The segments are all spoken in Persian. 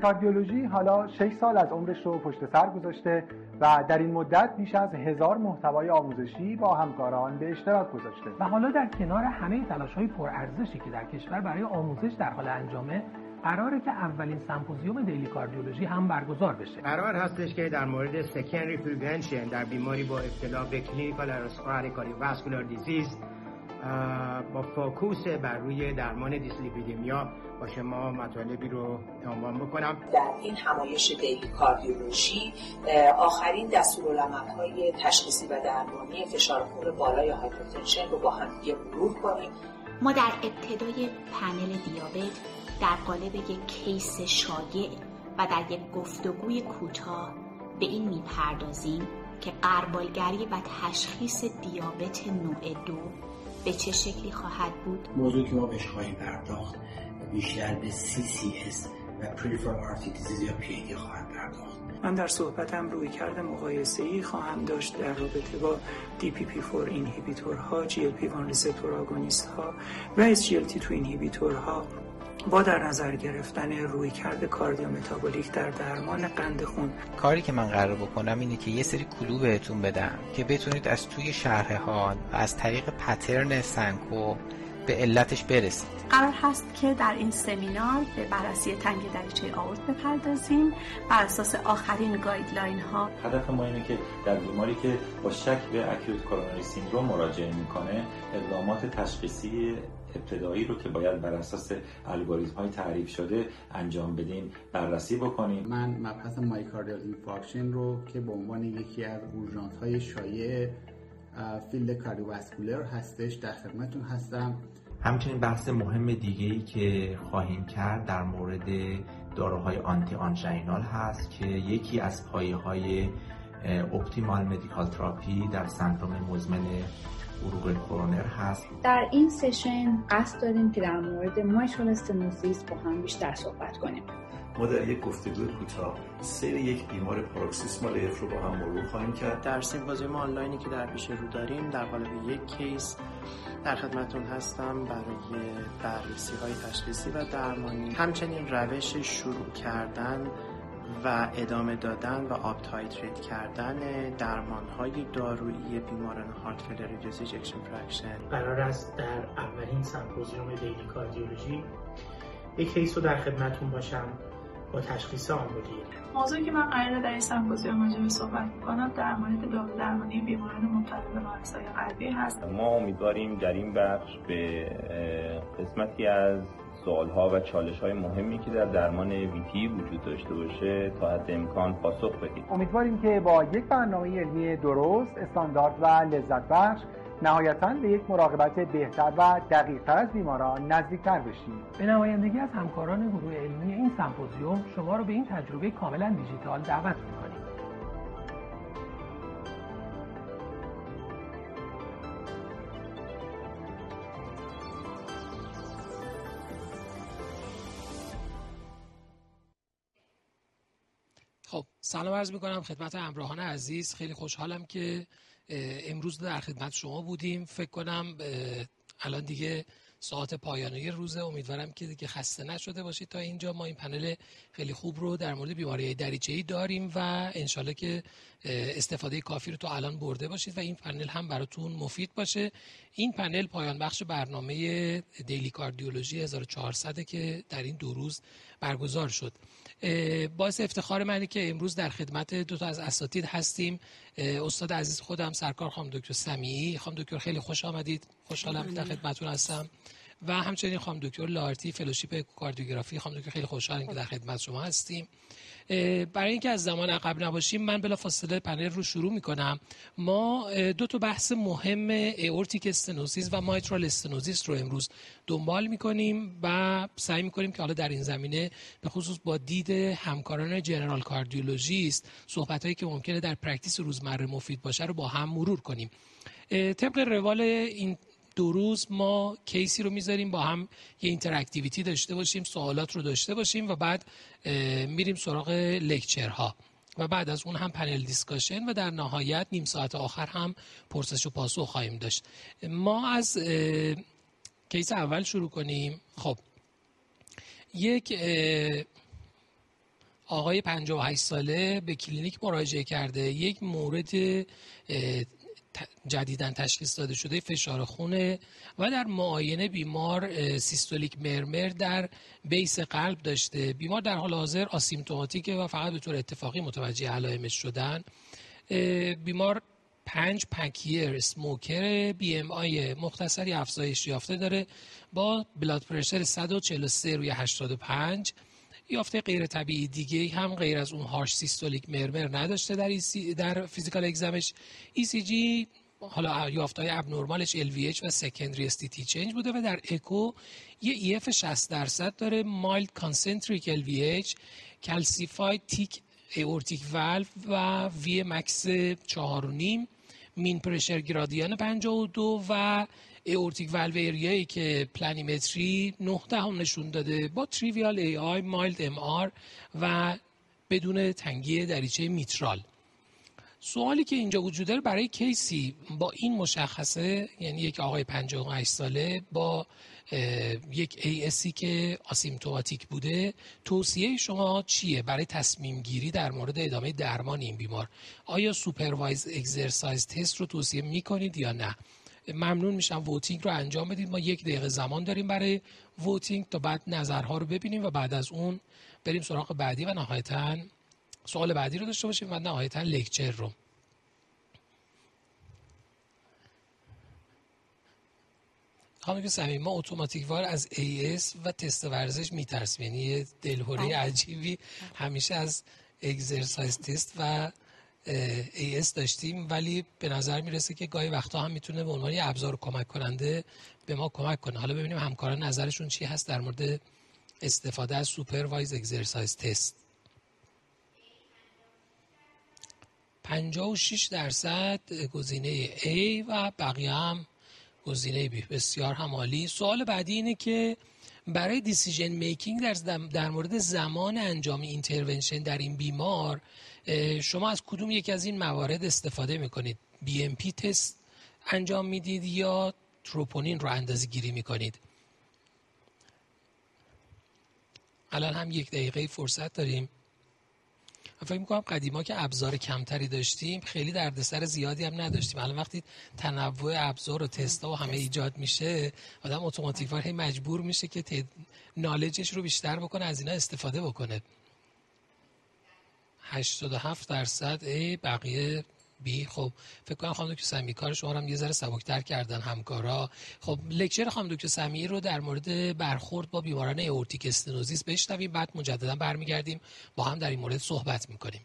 کاردیولوژی حالا 6 سال از عمرش رو پشت سر گذاشته و در این مدت بیش از هزار محتوای آموزشی با همکاران به اشتراک گذاشته. و حالا در کنار همه تلاش های پرارزشی که در کشور برای آموزش در حال انجامه قراره که اولین سمپوزیوم دیلی کاردیولوژی هم برگزار بشه. قرار هستش که در مورد secondary prevention در بیماری با ابتلا به clinical atherosclerotic cardiovascular disease با focus بر روی درمان دیسلیپیدمیا با شما مطالبی رو عنوان بکنم. در این همایش دیلی کاردیولوژی آخرین های تشخیصی و درمانی فشار خون بالای hypertension رو با هم دیگه مرور کنیم. ما در ابتدای پنل دیابت در قالب یک case شایع و در یک گفتگوی کوتاه به این می‌پردازیم که غربالگری و تشخیص دیابت نوع دو به چه شکلی خواهد بود؟ موضوعی که ما بهش خواهیم پرداخت بیشتر به CCS و Peripheral Artery یا PAD خواهد پرداخت من در صحبتم رویکرد مقایسه ای خواهم داشت در رابطه با DPP4 inhibitor ها GLP-1 receptor agonist ها و SGLT2 inhibitor ها با در نظر گرفتن رویکرد cardiometabolic در درمان قند خون. کاری که من قراره بکنم اینه که یه سری clue بهتون بدم که بتونید از توی شرح حال و از طریق pattern سنکوپ به علتش برسید. قرار هست که در این سمینار به بررسی تنگی دریچه آئورت بپردازیم بر اساس آخرین guideline ها هدف ما اینه که در بیماری که با شک به acute coronary syndrome مراجعه می‌کنه اقدامات تشخیصی ابتدایی رو که باید بر اساس الگوریتم های تعریف شده انجام بدیم بررسی بکنیم من مبحث myocardial infarction رو که به عنوان یکی از اورژانس های شایع field cardiovascular هستش در خدمتتون هستم. همچنین بحث مهم دیگه ای که خواهیم کرد در مورد داروهای anti-anginal هست که یکی از پایه های optimal medical therapy در سندروم مزمن عروق کرونر هست؟ در این session قصد داریم که در مورد mitral stenosis با هم بیشتر صحبت کنیم. ما در یک گفتگوی کوتاه. سیر یک بیمار paroxysmal AF رو با هم مرور خواهیم کرد. در سمپوزیوم آنلاینی که در پیش رو داریم در قالب یک case در خدمتتون هستم برای بررسی های تشخیصی و درمانی. همچنین روش شروع کردن و ادامه دادن و up-titrate کردن درمان های دارویی بیماران heart failure reduced ejection fraction قرار است در اولین سمپوزیوم Daily Cardiology یک case رو در خدمتون باشم با تشخیص آمبولی موضوعی که من قراره در این سمپوزیوم راجع صحبت می‌کنم در مورد دارو درمانی بیماران مبتلا به مریض‌های قلبی هست. ما امیدواریم در این بخش به قسمتی از سوال ها و چالش های مهمی که در درمان ویتی وجود داشته باشه تا حد امکان پاسخ بدیم. امیدواریم که با یک برنامه علمی درست استاندارد و لذت بخش نهایتا به یک مراقبت بهتر و دقیقتر از بیماران نزدیکتر بشیم. به نمایندگی از همکاران گروه علمی این سمپوزیوم شما رو به این تجربه کاملا دیجیتال دعوت می‌کنیم. سلام عرض می‌کنم خدمت همراهان عزیز. خیلی خوشحالم که امروز در خدمت شما بودیم. فکر کنم الان دیگه ساعت پایانی روزه. امیدوارم که دیگه خسته نشده باشید تا اینجا. ما این پنل خیلی خوب رو در مورد بیماری دریچه ای داریم و انشالله که استفاده کافی رو تو الان برده باشید و این پنل هم براتون مفید باشه. این پنل پایان بخش برنامه دیلی کاردیولوژی 1400 که در این دو روز برگزار شد. باعث افتخار منه که امروز در خدمت دو تا از اساتید هستیم. استاد عزیز خودم سرکار خانم دکتر سمیعی خانم دکتر خیلی خوش آمدید. خوشحالم در خدمتتون هستم. و همچنین خانم دکتر لارتی فلوشیپ اکوکاردیوگرافی خانم دکتر خیلی خوشحالم که در خدمت شما هستیم. برای اینکه از زمان عقب نباشیم من بلافاصله پنل رو شروع می‌کنم. ما دو تا بحث مهم aortic stenosis و mitral stenosis رو امروز دنبال می‌کنیم و سعی می‌کنیم که حالا در این زمینه به خصوص با دید همکاران general cardiologist صحبت هایی که ممکنه در practice روزمره مفید باشه رو با هم مرور کنیم. طبق روال این دو روز ما case ی رو می‌ذاریم با هم یه interactivity داشته باشیم سوالات رو داشته باشیم و بعد میریم سراغ lecture ها. و بعد از اون هم panel discussion و در نهایت نیم ساعت آخر هم پرسش و پاسخ خواهیم داشت. ما از case اول شروع کنیم. خب. یک آقای 58 ساله به کلینیک مراجعه کرده. یک مورد جدیدا تشخیص داده شده فشار خونه و در معاینه بیمار systolic murmur در base قلب داشته. بیمار در حال حاضر asymptomatic ه و فقط به طور اتفاقی متوجه علائمش شدن. بیمار پنج pack-year smoker BMI مختصری افزایش یافته داره با blood pressure 143 روی 85 یافته غیر طبیعی دیگه هم غیر از اون harsh systolic murmur نداشته در, در physical exam ش. ECG حالا یافته های abnormal ش LVH و secondary ST-T change بوده و در اکو یه EF 60 درصد داره mild concentric LVH calcified thick aortic valve و وی مکس 4.5 mean pressure gradient 52 و aortic area یی که planimetry 9 دهم نشون داده با trivial AI mild MR و بدون تنگی دریچه میترال. سوالی که اینجا وجود داره برای case ی با این مشخصه یعنی یک آقای 58 ساله با یک AS ی که asymptomatic بوده توصیه شما چیه برای تصمیم گیری در مورد ادامه درمان این بیمار؟ آیا supervised exercise test رو توصیه می‌کنید یا نه؟ ممنون میشم voting رو انجام بدید. ما یک دقیقه زمان داریم برای voting تا بعد نظرها رو ببینیم و بعد از اون بریم سراغ بعدی و نهایتا سوال بعدی رو داشته باشیم و نهایتا lecture رو. خانم که ما اتوماتیک وار از AS و تست ورزش میترسیم. یعنی یه دلهوری بله. عجیبی همیشه از exercise test و AS داشتیم ولی به نظر می‌رسه که گاهی وقتا هم می‌تونه به عنوان یه ابزار کمک کننده به ما کمک کنه. حالا ببینیم همکاران نظرشون چی هست در مورد استفاده از supervised exercise test. 56 درصد گزینه A و بقیه هم گزینه B بسیار عالی سوال بعدی اینه که برای decision making در, در مورد زمان انجام intervention در این بیمار شما از کدوم یک از این موارد استفاده می‌کنید؟ پی تست انجام می‌دید یا تروپونین رو اندازه گیری می‌کنید؟ الان هم یک دقیقه فرصت داریم. فکر می‌کنم قدیما که ابزار کمتری داشتیم خیلی دردسر زیادی هم نداشتیم. الان وقتی تنوع ابزار و تستا و همه ایجاد میشه آدم اتوماتیکوار هی مجبور میشه که نالجش رو بیشتر بکنه از اینا استفاده بکنه. 87 درصد ای بقیه بی. خب فکر کنم خانم دکتر سمی کار شما هم یه ذره سبکتر کردن همکارا. خب لکچر خانم دکتر سمی رو در مورد برخورد با بیماران اورتیک استنوزیس بشنویم. بعد مجددا برمیگردیم با هم در این مورد صحبت می‌کنیم.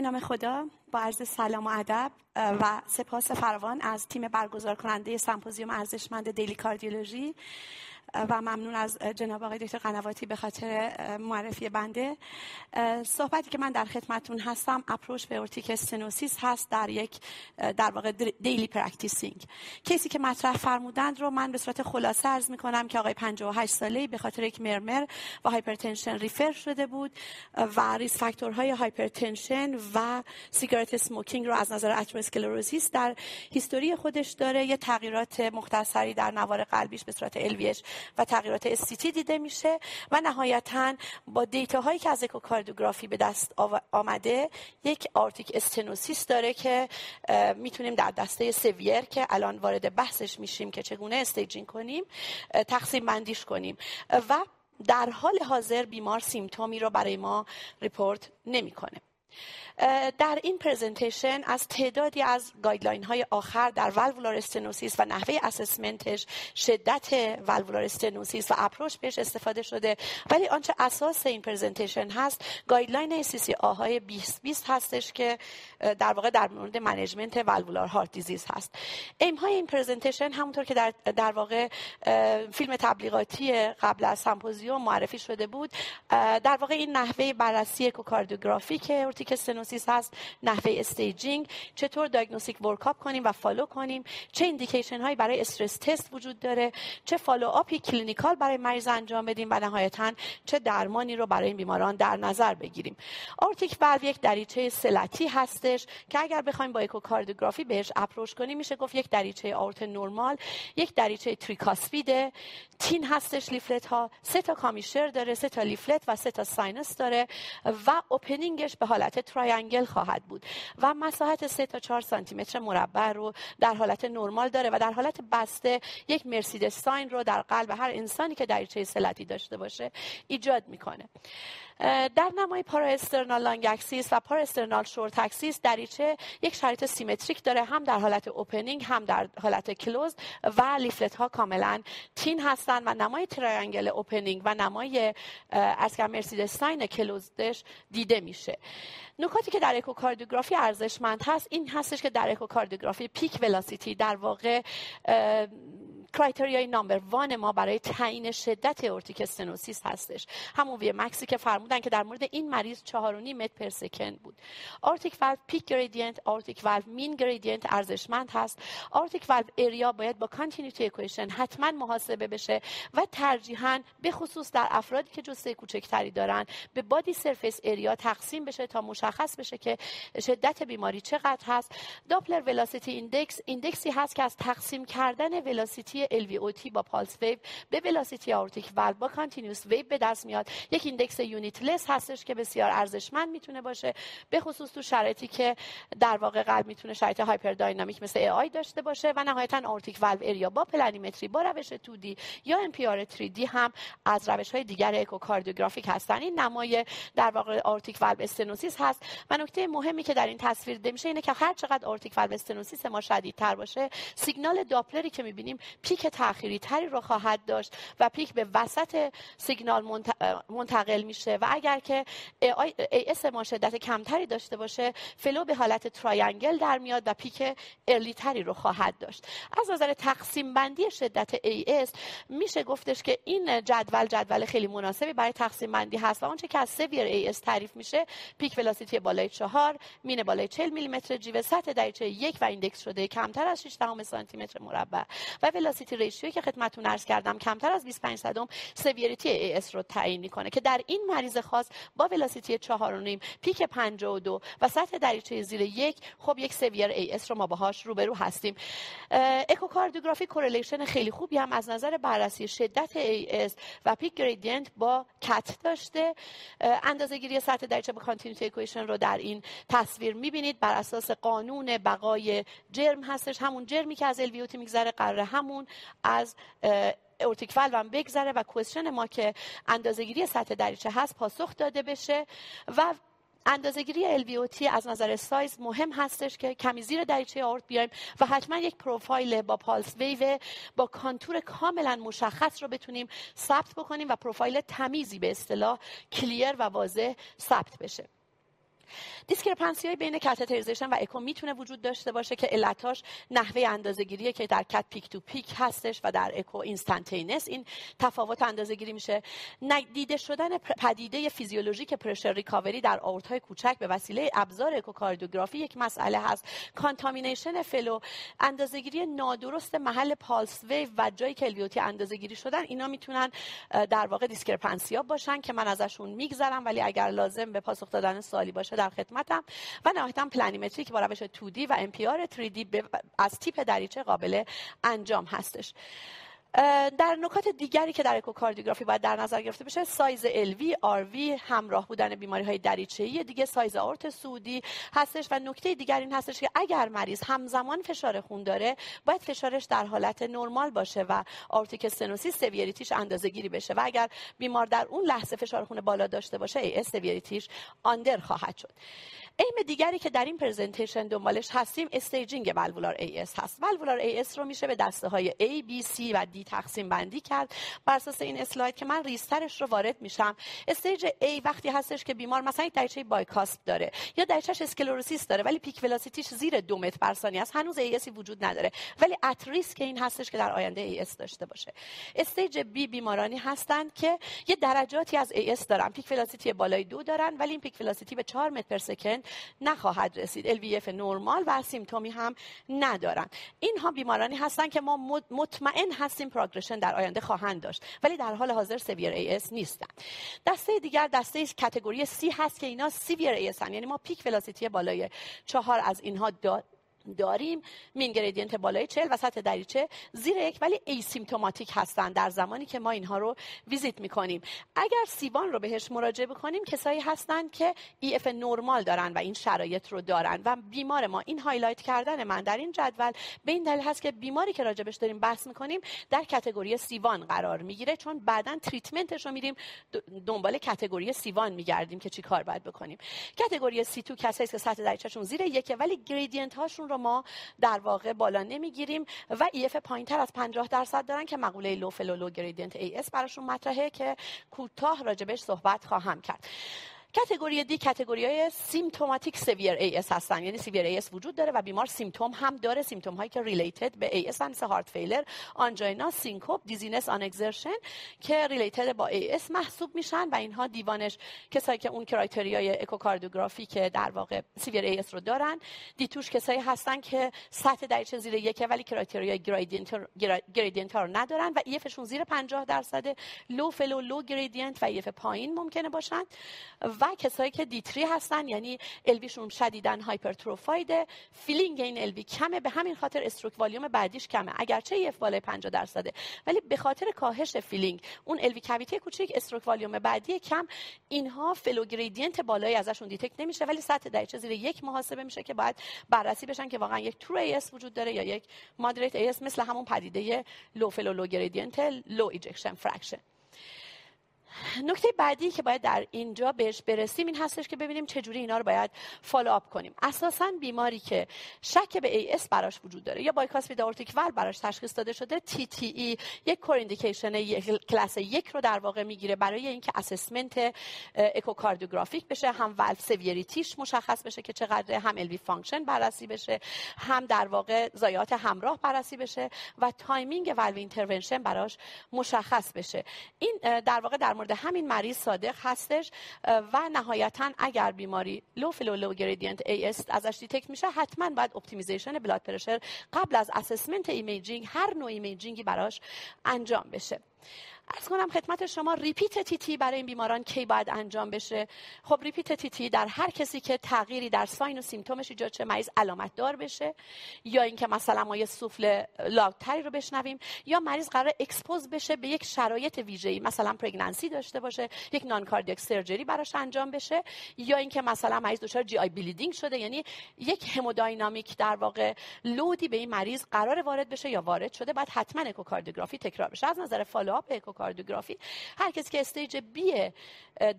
به نام خدا با عرض سلام و ادب و سپاس فراوان از تیم برگزار کننده سمپوزیوم ارزشمند daily cardiology. و ممنون از جناب آقای دکتر قنواتی به خاطر معرفی بنده. صحبتی که من در خدمتون هستم approach به aortic stenosis هست در یک در واقع daily practicing case ی که مطرح فرمودند رو من به صورت خلاصه عرض می کنم که آقای 58 ساله به خاطر یک murmur و hypertension refer شده بود و risk factor های hypertension و cigarette smoking رو از نظر atherosclerosis در history خودش داره. یه تغییرات مختصری در نوار قلبیش به صورت LVH و تغییرات ST-T دیده میشه و نهایتا با data هایی که از اکوکاردیوگرافی به دست آمده یک aortic stenosis داره که می‌تونیم در دسته severe که الان وارد بحثش میشیم که چگونه staging کنیم تقسیم بندیش کنیم. و در حال حاضر بیمار symptom ی رو برای ما report نمی‌کنه. در این presentation از تعدادی از guideline های آخر در valvular stenosis و نحوه assessment ش شدت valvular stenosis و approach بهش استفاده شده. ولی آنچه اساس این presentation هست guideline ACC AHA 2020 هستش که در واقع در مورد management valvular heart disease هست. aim های این presentation همونطور که در, در واقع فیلم تبلیغاتی قبل از سمپوزیوم معرفی شده بود در واقع این نحوه بررسی اکوکاردیوگرافی که aortic stenosis هست نحوه staging. چطور diagnostic workup کنیم و follow کنیم؟ چه indication هایی برای stress test وجود داره؟ چه follow up ی clinical برای مریض انجام بدیم و نهایتا چه درمانی رو برای این بیماران در نظر بگیریم؟ aortic valve یک دریچه سه لتی هستش که اگر بخوایم با اکوکاردیوگرافی بهش approach کنیم میشه گفت یک دریچه آورت نورمال یک دریچه tricuspid ه. thin هستش leaflet ها سه تا commissure داره سه تا leaflet و سه تا sinus داره و opening ش به حالت triangle خواهد بود و مساحت 3 تا 4 سانتی متر مربع رو در حالت نرمال داره و در حالت بسته یک Mercedes sign رو در قلب هر انسانی که دریچه سه لتی داشته باشه ایجاد می‌کنه. در نمای parasternal long axis و parasternal short axis دریچه یک شرایط symmetric داره هم در حالت opening هم در حالت close و leaflet ها کاملا thin هستن و نمای triangle opening و نمای از Mercedes sign closed ش دیده میشه. نکاتی که در اکوکاردیوگرافی ارزشمند هست این هستش که در اکوکاردیوگرافی peak velocity در واقع criteria ی number one ما برای تعیین شدت aortic stenosis هستش. همون وی مکسی که فرمودن که در مورد این مریض 4.5 متر per second بود. aortic valve peak gradient aortic valve mean gradient ارزشمند هست. aortic valve area باید با continuity equation حتما محاسبه بشه و ترجیحاً به خصوص در افرادی که جثه کوچکتری دارن به body surface area تقسیم بشه تا مشخص بشه که شدت بیماری چقدر هست. Doppler velocity index index ی هست که از تقسیم کردن velocity LVOT با pulse wave به velocity aortic valve با continuous wave به دست میاد. یک index unitless هستش که بسیار ارزشمند می‌تونه باشه به خصوص تو شرایطی که در واقع قلب می‌تونه شرایط hyperdynamic مثل AI داشته باشه و نهایتا aortic valve area با planimetry با روش 2D یا MPR 3D هم از روش های دیگر echocardiographic هستن. این نمای در واقع aortic valve stenosis هست و نکته مهمی که در این تصویر دیده میشه اینه که هر چقدر aortic valve stenosis ما شدیدتر باشه سیگنال Doppler ی که می‌بینیم peak تأخیری تری رو خواهد داشت و peak به وسط سیگنال منتقل میشه و اگر که AS ما شدت کمتری داشته باشه flow به حالت triangle در میاد و peak early تری رو خواهد داشت. از نظر تقسیم بندی شدت AS میشه گفتش که این جدول جدول خیلی مناسبی برای تقسیم بندی هست و اونچه که از severe AS تعریف میشه peak velocity بالای چهار mean بالای 40 میلیمتر جیوه سطح دریچه یک و index شده کمتر از 6 سانتی متر مربع و velocity ratio ی که خدمتتون عرض کردم کمتر از 25 صدم AS رو تعیین می‌کنه که در این مریض خاص با velocity 4.5 peak 52 و سطح دریچه زیر یک خب یک severe AS رو ما باهاش روبرو هستیم. اکوکاردیوگرافی correlation خیلی خوبی هم از نظر بررسی شدت AS و peak gradient با cath داشته. اندازه گیری سطح دریچه با continuity equation رو در این تصویر می‌بینید. بر اساس قانون بقای جرم هستش. همون جرمی که از LVOT میگذره قراره همون از aortic هم بگذره و equation ما که اندازهگیری سطح دریچه هست پاسخ داده بشه و اندازهگیری LVOT از نظر سایز مهم هستش که کمی زیر دریچه آورت بیایم و حتما یک پروفایل با pulse wave با contour کاملا مشخص رو بتونیم ثبت بکنیم و پروفایل تمیزی به اصطلاح clear و واضح ثبت بشه. discrepancy های بین catheterization و اکو می‌تونه وجود داشته باشه که علتاش نحوه اندازه‌گیری که در cath peak to peak هستش و در echo instantaneous این تفاوت اندازه‌گیری میشه. دیده شدن پدیده فیزیولوژیک pressure recovery در آورت های کوچک به وسیله ابزار اکوکاردیوگرافی یک مسئله هست. contamination flow اندازه‌گیری نادرست محل pulse wave و جایی که LVOT اندازه‌گیری شدن اینا می‌تونن در واقع discrepancy ها باشن که من ازشون میگذرم ولی اگر لازم به پاسخ دادن سوالی باشه در خدمتم و نهایتا planimetry که با روش 2D و MPR 3D از tip دریچه قابل انجام هستش. در نکات دیگری که در اکوکاردیوگرافی باید در نظر گرفته بشه سایز الوی آروی همراه بودن بیماری های دریچه‌ای دیگه سایز aorta صعودی هستش و نکته دیگر این هستش که اگر مریض همزمان فشار خون داره باید فشارش در حالت نرمال باشه و aortic stenosis severityش اندازه گیری بشه و اگر بیمار در اون لحظه فشار خون بالا داشته باشه AS severityش under خواهد شد. aim دیگری که در این presentation دنبالش هستیم staging valvular AS هست. valvular AS رو میشه به دسته های A, B, C و D تقسیم بندی کرد. بر اساس این اسلاید که من ریزترش رو وارد میشم. stage A وقتی هستش که بیمار مثلا یک دریچه bicuspid داره یا دریچهش sclerosis داره ولی peak velocityش زیر دو متر بر ثانیه است. هنوز AS وجود نداره. ولی at risk این هستش که در آینده AS داشته باشه. stage B بیمارانی هستند که یه درجاتی از AS دارن. peak velocity بالای دو دارن ولی این peak velocity به 4 متر per second نخواهد رسید. LVEF نرمال و symptomی هم ندارن. اینها بیمارانی هستن که ما مطمئن هستیم progression در آینده خواهند داشت. ولی در حال حاضر severe AS نیستن. دسته دیگر دسته category C هست که اینا severe AS یعنی ما peak velocity بالای چهار از اینها داریم. mean gradient بالای 40 و سطح دریچه زیر یک ولی asymptomatic هستن در زمانی که ما اینها رو ویزیت می‌کنیم. اگر C1 رو بهش مراجعه بکنیم کسایی هستن که EF نرمال دارن و این شرایط رو دارن و بیمار ما. این highlight کردن من در این جدول به این دلیل هست که بیماری که راجبش داریم بحث می‌کنیم در category C1 قرار می‌گیره. چون بعدا treatmentش رو میریم دنبال category C1 میگردیم که چی کار باید بکنیم. category C2 کسایی که سطح دریچهشون زیر یکه ولی gradient هاشون رو ما در واقع بالا نمی‌گیریم و EF پایین تر از 50 درصد دارن که مقوله low flow low AS براشون مطرحه که کوتاه راجبش صحبت خواهم کرد. category D category های symptomatic severe AS هستن. یعنی severe AS وجود داره و بیمار symptom هم داره. symptom هایی که related به AS مثل heart failure angina syncope dizziness on exertion که related با AS محسوب میشن و اینها D1ش کسایی که اون criteriaی اکوکاردیوگرافی که در واقع severe AS رو دارن D2ش کسایی هستن که سطح دریچه زیر یکه ولی criteriaی gradient رو ندارن و EFشون زیر 50 درصد low flow low gradient و EF پایین ممکنه باشن. و کسایی که D3 هستن یعنی LVشون شدیدا hypertrophiedه. filling این LV کمه به همین خاطر stroke volume بعدیش کمه اگرچه EF بالای 50 درصده. ولی به خاطر کاهش filling اون LV cavity کوچیک stroke volume بعدی کم اینها flow gradient بالایی ازشون detect نمیشه ولی سطح دریچه زیر یک محاسبه میشه که باید بررسی بشن که واقعا یک true AS وجود داره یا یک moderate AS مثل همون پدیده low flow low gradient low ejection fraction نکته بعدی که باید در اینجا بهش برسیم این هستش که ببینیم چجوری اینا رو باید follow up کنیم. اساسا بیماری که شک به AS براش وجود داره یا bicuspid aortic valve براش تشخیص داده شده TTE یک core indication کلاس یک رو در واقع می‌گیره برای اینکه assessment echocardiographic بشه هم valve severityش مشخص بشه که چقدر هم LV function بررسی بشه هم در واقع ضایعات همراه بررسی بشه و timing valve intervention براش مشخص بشه. این در واقع در مورد همین مریض صادق هستش و نهایتا اگر بیماری low flow low gradient AS ازش detect میشه حتما باید optimization blood pressure قبل از assessment imaging هر نوع imagingی براش انجام بشه. عرض کنم خدمت شما repeat TTE برای این بیماران کی باید انجام بشه. خب repeat TTE در هر کسی که تغییری در sign و symptomش ایجاد چه مریض علامت دار بشه یا اینکه مثلا ما یه سوفل loudتری رو بشنویم یا مریض قراره expose بشه به یک شرایط ویژه‌ای مثلا pregnancy داشته باشه یک non-cardiac surgery براش انجام بشه یا اینکه مثلا مریض دچار GI bleeding شده یعنی یک hemodynamic در واقع loadی به این مریض قراره وارد بشه یا وارد شده بعد حتما اکوکاردیوگرافی تکرار بشه. از نظر follow-up کاردیوگرافی. هر کسی که stage B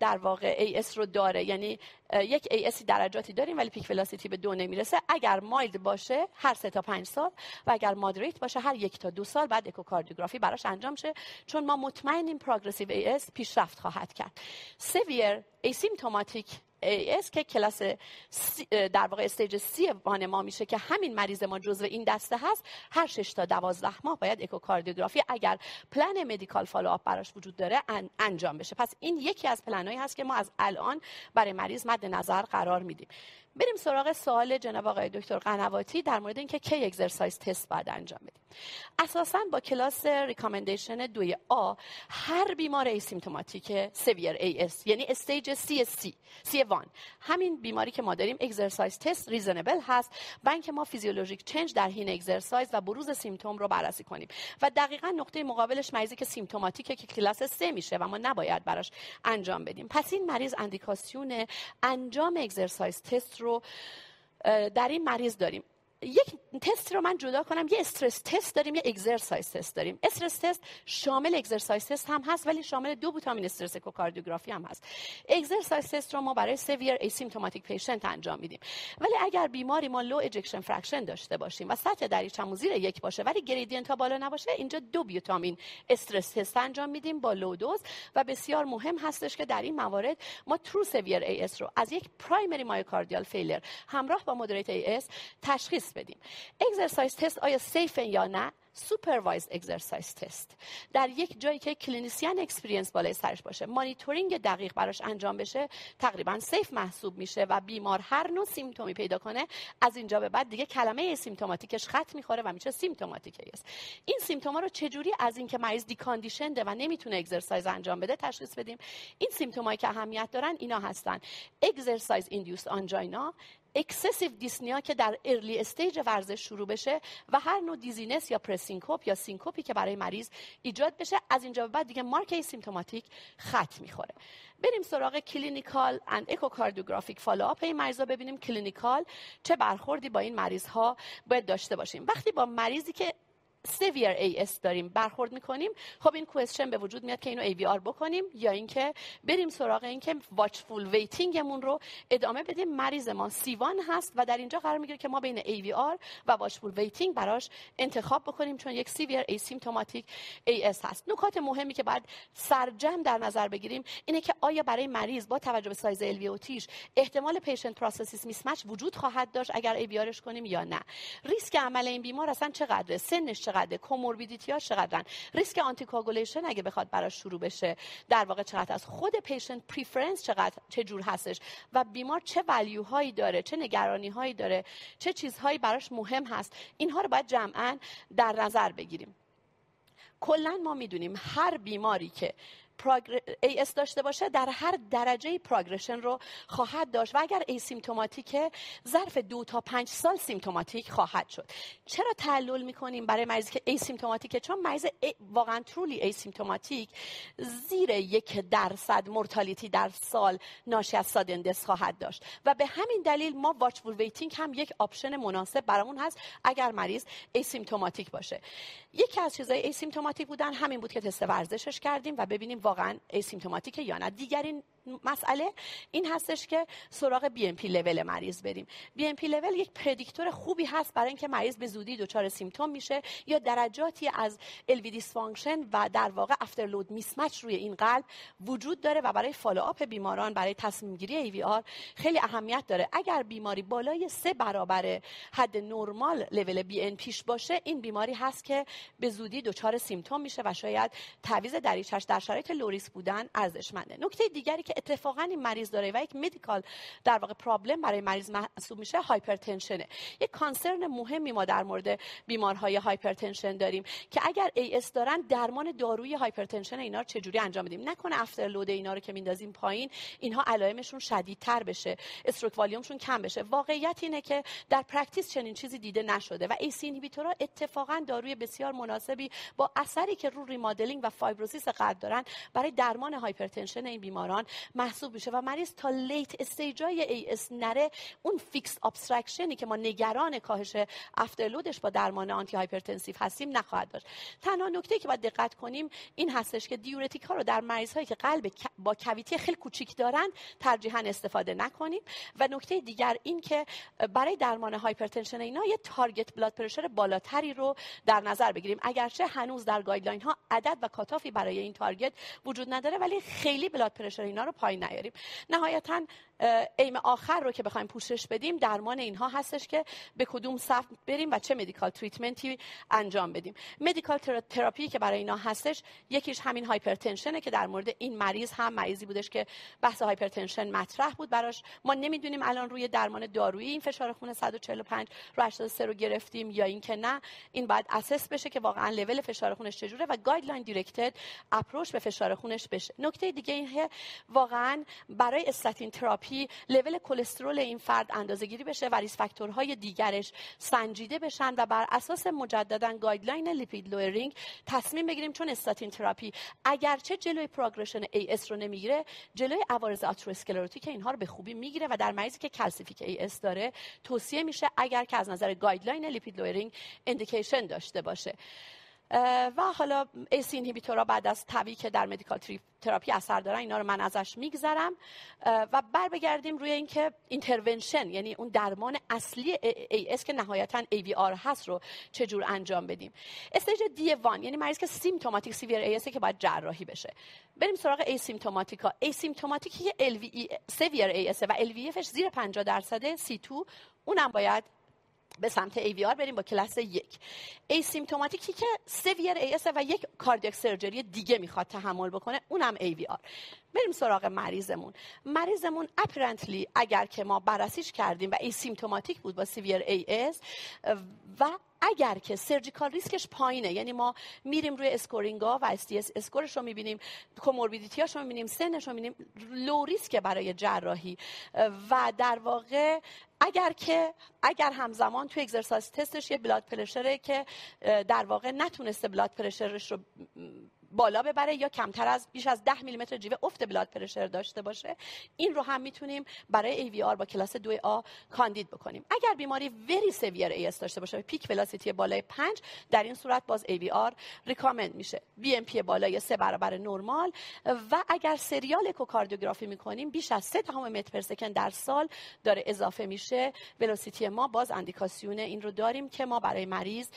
در واقع AS رو داره یعنی یک ASی درجاتی داریم ولی peak velocity به دو نمی‌رسه. اگر mild باشه هر سه تا پنج سال و اگر moderate باشه هر یک تا دو سال بعد اکوکاردیوگرافی براش انجام شه. چون ما مطمئنیم progressive AS پیشرفت خواهد کرد. severe asymptomatic AS که کلاس در واقع stage C1 ما میشه که همین مریض ما جزو این دسته هست هر 6 تا 12 ماه باید اکوکاردیوگرافی اگر plan medical follow-up براش وجود داره انجام بشه. پس این یکی از planهایی هست که ما از الان برای مریض مد نظر قرار میدیم. بریم سراغ سوال جناب آقای دکتر قنواتی در مورد اینکه کی exercise test باید انجام بدیم اساسا با کلاس recommendation دوی A هر بیمار asymptomatic severe AS یعنی stage C C C1 همین بیماری که ما داریم exercise test reasonable هست. و اینکه ما physiologic change در حین exercise و بروز symptom رو بررسی کنیم. و دقیقا نقطه مقابلش مریضی که symptomaticه که کلاس سه میشه و ما نباید براش انجام بدیم. پس این مریض اندیکاسیون انجام exercise test رو در این مریض داریم. یک تست رو من جدا کنم یه stress test داریم یه exercise test داریم. stress test شامل exercise test هم هست ولی شامل dobutamine stress echocardiography هم هست. exercise test رو ما برای severe asymptomatic patient انجام میدیم. ولی اگر بیماری ما low ejection fraction داشته باشیم و سطح دریچه‌مون زیر یک باشه ولی gradient ها بالا نباشه اینجا dobutamine stress test انجام میدیم با low dose و بسیار مهم هستش که در این موارد ما true severe AS رو از یک primary myocardial failure همراه با moderate AS تشخیص بدیم. exercise test آیا safe یا نه؟ supervised exercise test در یک جایی که clinician experienced بالای سرش باشه مانیتورینگ دقیق براش انجام بشه تقریبا safe محسوب میشه و بیمار هر نوع symptom ی پیدا کنه از اینجا به بعد دیگه کلمه asymptomatic ش خط می‌خوره و میشه symptomatic AS این symptom ا رو چجوری از اینکه مریض deconditioned ه و نمی‌تونه exercise انجام بده تشخیص بدیم؟ این symptom ایی که اهمیت دارن اینا هستن. exercise induced angina excessive dyspnea که در early stage ورزش شروع بشه و هر نوع dizziness یا presyncope یا syncope ی که برای مریض ایجاد بشه از اینجا به بعد دیگه mark asymptomatic خط می‌خوره. بریم سراغ clinical and echocardiographic follow-up این مریضا ببینیم clinical چه برخوردی با این مریض ها باید داشته باشیم. وقتی با مریضی که severe AS داریم برخورد می‌کنیم. خب این question به وجود میاد که اینو AVR بکنیم یا اینکه بریم سراغ اینکه watchful waiting مون رو ادامه بدیم. مریض ما C1 هست و در اینجا قرار می‌گیره که ما بین AVR و watchful waiting براش انتخاب بکنیم چون یک severe asymptomatic AS هست. نکات مهمی که بعد surgery هم در نظر بگیریم اینه که آیا برای مریض با توجه به سایز LVOT ش احتمال patient prosthesis mismatch وجود خواهد داشت اگر AVR ش کنیم یا نه. ریسک عمل این بیمار اصلا چقدره؟ سنش چقدره comorbidity ها چقدرن. risk anticoagulation اگه بخواد براش شروع بشه در واقع چقدر از خود patient preference چقدر چه جور هستش و بیمار چه value هایی داره چه نگرانی هایی داره چه چیزهایی براش مهم هست. اینها رو باید جمعا در نظر بگیریم. کلا ما می‌دونیم هر بیماری که AS داشته باشه در هر درجه progression رو خواهد داشت. و اگر asymptomatic ه ظرف دو تا پنج سال symptomatic خواهد شد. چرا تعلل می‌کنیم برای مریضی که asymptomatic ه؟ چون مریض ای واقعا truly asymptomatic زیر یک درصد mortality در سال ناشی از sudden death خواهد داشت. و به همین دلیل ما watchful waiting هم یک option مناسب برامون هست اگر مریض asymptomatic باشه. یکی از چیزای asymptomatic بودن همین بود که تست ورزشش کردیم و ببینیم واقعا asymptomatic یا نه. دیگرین مسئله این هستش که سراغ BNP level مریض بریم. BNP level یک predictor خوبی هست برای اینکه مریض به زودی دچار symptom میشه یا درجاتی از LV dysfunction و در واقع afterload mismatch روی این قلب وجود داره و برای follow-up بیماران برای تصمیم گیری AVR خیلی اهمیت داره. اگر بیماری بالای سه برابر حد نرمال level BNP ش باشه این بیماری هست که به زودی دچار symptom میشه و شاید تعویض دریچش در شرایط low risk بودن ارزشمنده. نکته دیگری اتفاقا این مریض داره و یک medical در واقع problem برای مریض محسوب میشه hypertension ه یک concern مهمی ما در مورد بیمارهای hypertension داریم که اگر AS دارن درمان دارویی hypertension اینا رو چجوری انجام بدیم؟ نکنه afterload اینا رو که میندازیم پایین اینها علائمشون شدیدتر بشه stroke volume شون کم بشه. واقعیت اینه که در practice چنین چیزی دیده نشده و ACE inhibitor ها اتفاقا داروی بسیار مناسبی با اثری که رو remodeling و fibrosis قلب دارن برای درمان hypertension این بیماران محسوب میشه و مریض تا late stage ای AS نره اون fixed obstruction ی که ما نگران کاهش afterload ش با درمان antihypertensive هستیم نخواهد داشت. تنها نکته که باید دقت کنیم این هستش که diuretic ها رو در مریض هایی که قلب با cavity خیلی کوچیک دارن ترجیحاً استفاده نکنیم. و نکته دیگر این که برای درمان hypertension اینا یه target blood pressure بالاتری رو در نظر بگیریم. اگرچه هنوز در guideline ها عدد و cutoff ی برای این target وجود نداره ولی خیلی blood pressure اینا رو پایین نیاریم. نهایتا aim آخر رو که بخوایم پوشش بدیم درمان اینها هستش که به کدوم صف بریم و چه medical treatment ی انجام بدیم. medical therapy که برای اینا هستش یکیش همین hypertension ه که در مورد این مریض هم مریضی بودش که بحث hypertension مطرح بود براش. ما نمی‌دونیم الان روی درمان دارویی این فشار خون 145 رو 83 رو گرفتیم یا اینکه نه. این باید assess بشه که واقعا لول فشار خونش چجوره و guideline directed approach به فشار خونش بشه. نکته دیگه اینه واقعا برای statin therapy therapy level کلسترول این فرد اندازه گیری بشه و risk factor های دیگرش سنجیده بشن و بر اساس مجددا guideline lipid lowering تصمیم بگیریم چون statin therapy اگرچه جلوی progression AS رو نمی‌گیره جلوی عوارض atherosclerotic اینها رو به خوبی می‌گیره و در مریضی که calcific AS داره توصیه میشه اگر که از نظر guideline lipid lowering اندیکیشن داشته باشه. و حالا ایس اینهیبیتورا بعد از طبیعی که در مدیکال تراپی اثر دارن اینا رو من ازش میگذرم. و بر بگردیم روی اینکه اینترونشن یعنی اون درمان اصلی ای اس که نهایتا آر هست رو چجور انجام بدیم. استیج دی وان یعنی مریض که سیمتوماتیک سیویر ای که باید جراحی بشه. بریم سراغ ای سیمتوماتیکا ای سیمتوماتیکی که وی سیویر ای و ال وی زیر 50 درصد سی تو اونم باید به سمت AVR بریم با کلاس یک. asymptomatic ی که severe AS و یک cardiac surgery دیگه می‌خواد تحمل بکنه اونم AVR بریم سراغ مریضمون. مریضمون apparently اگر که ما بررسیش کردیم و asymptomatic بود با severe AS و اگر که surgical risk ش پایینه یعنی ما میریم روی scoring ها و STS score ش رو می‌بینیم comorbidity هاش رو می‌بینیم سنش رو می‌بینیم low risk برای جراحی. و در واقع اگر که اگر همزمان تو exercise test ش یه blood pressure ه که در واقع نتونسته blood pressure ش رو بالا ببره یا کمتر از بیش از 10 میلیمتر جیوه افت blood pressure داشته باشه. این رو هم می‌تونیم برای AVR با کلاس 2 a کاندید بکنیم. اگر بیماری very severe AS داشته باشه peak velocity بالای 5 در این صورت باز AVR recommend میشه. BNP بالای 3 برابر نرمال. و اگر serial echocardiography می‌کنیم بیش از 3 دهم متر per second در سال داره اضافه میشه. velocity ما باز indication این رو داریم که ما برای مریض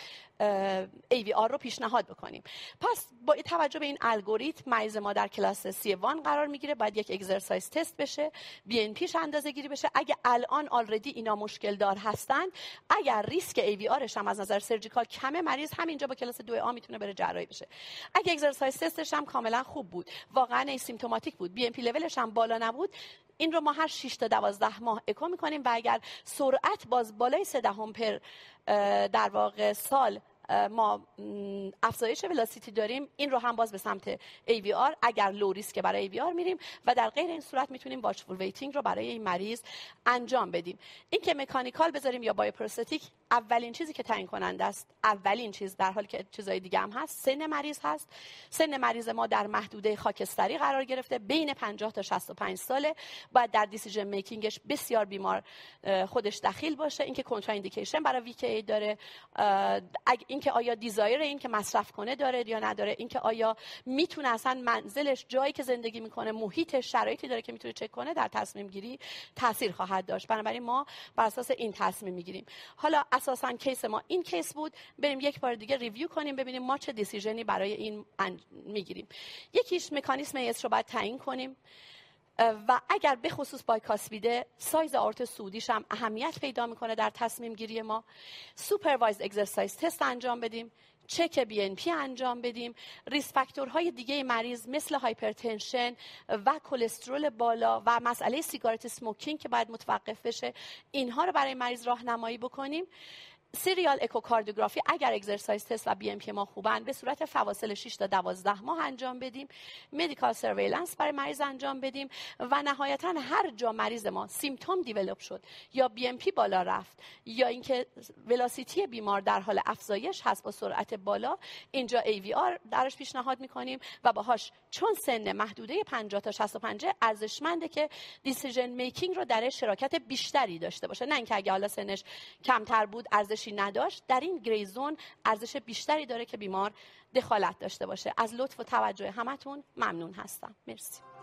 AVR رو پیشنهاد بکنیم. پس با توجه به این الگوریتم مریض ما در کلاس C1 قرار می‌گیره باید یک exercise test بشه BNP ش اندازه گیری بشه. اگه الان already اینا مشکل دار هستند اگر ریسک AVR ش هم از نظر surgical کمه مریض همینجا با کلاس دو a می‌تونه بره جراحی بشه. اگه exercise test ش هم کاملا خوب بود واقعا asymptomatic بود BNP level ش هم بالا نبود این رو ما هر 6 تا 12 ماه اکو می‌کنیم و اگر سرعت باز بالای 3 دهم per در واقع سال ما افزایش velocity داریم این رو هم باز به سمت AVR اگر low risk برای AVR میریم و در غیر این صورت می‌تونیم watchful waiting رو برای این مریض انجام بدیم. این که mechanical بذاریم یا bioprosthetic اولین چیزی که تعیین کننده است اولین چیز در حالی که چیزای دیگه هم هست سن مریض هست. سن مریض ما در محدوده خاکستری قرار گرفته بین 50 تا 65 ساله باید در decision making ش بسیار بیمار خودش دخیل باشه. اینکه contraindication برای VKA داره اینکه آیا desire این که مصرف کنه داره یا نداره. اینکه آیا می‌تونه اصلا منزلش جایی که زندگی می‌کنه محیط شرایطی داره که می‌تونه چک کنه در تصمیم گیری تاثیر خواهد داشت. بنابراین ما بر اساس این تصمیم می‌گیریم. حالا اساسا case ما این case بود. بریم یک بار دیگه review کنیم ببینیم ما چه decision ی برای این می‌گیریم. یکیش مکانیسم AS رو باید تعیین کنیم. و اگر به خصوص bicuspid ه سایز آئورت صعودیش هم اهمیت پیدا می‌کنه در تصمیم گیری ما. supervised exercise test انجام بدیم. چک BNP انجام بدیم. risk factor های دیگه مریض مثل hypertension و کلسترول بالا و مسئله cigarette smoking که باید متوقف بشه اینها رو برای مریض راهنمایی بکنیم. serial echocardiography اگر exercise test و BNP ما خوبن به صورت فواصل 6 تا 12 ماه انجام بدیم. medical surveillance برای مریض انجام بدیم و نهایتا هر جا مریض ما symptom develop شد یا BNP بالا رفت یا اینکه velocity بیمار در حال افزایش هست با سرعت بالا اینجا ای وی آر درش پیشنهاد می‌کنیم و باهاش چون سن محدوده 50 تا 65 ارزشمنده که دیسیژن میکینگ رو در شراکت بیشتری داشته باشه. نه اینکه اگه حالا سنش کمتر بود ارزش نداشت در این گریزون ارزش بیشتری داره که بیمار دخالت داشته باشه. از لطف و توجه همتون ممنون هستم. مرسی.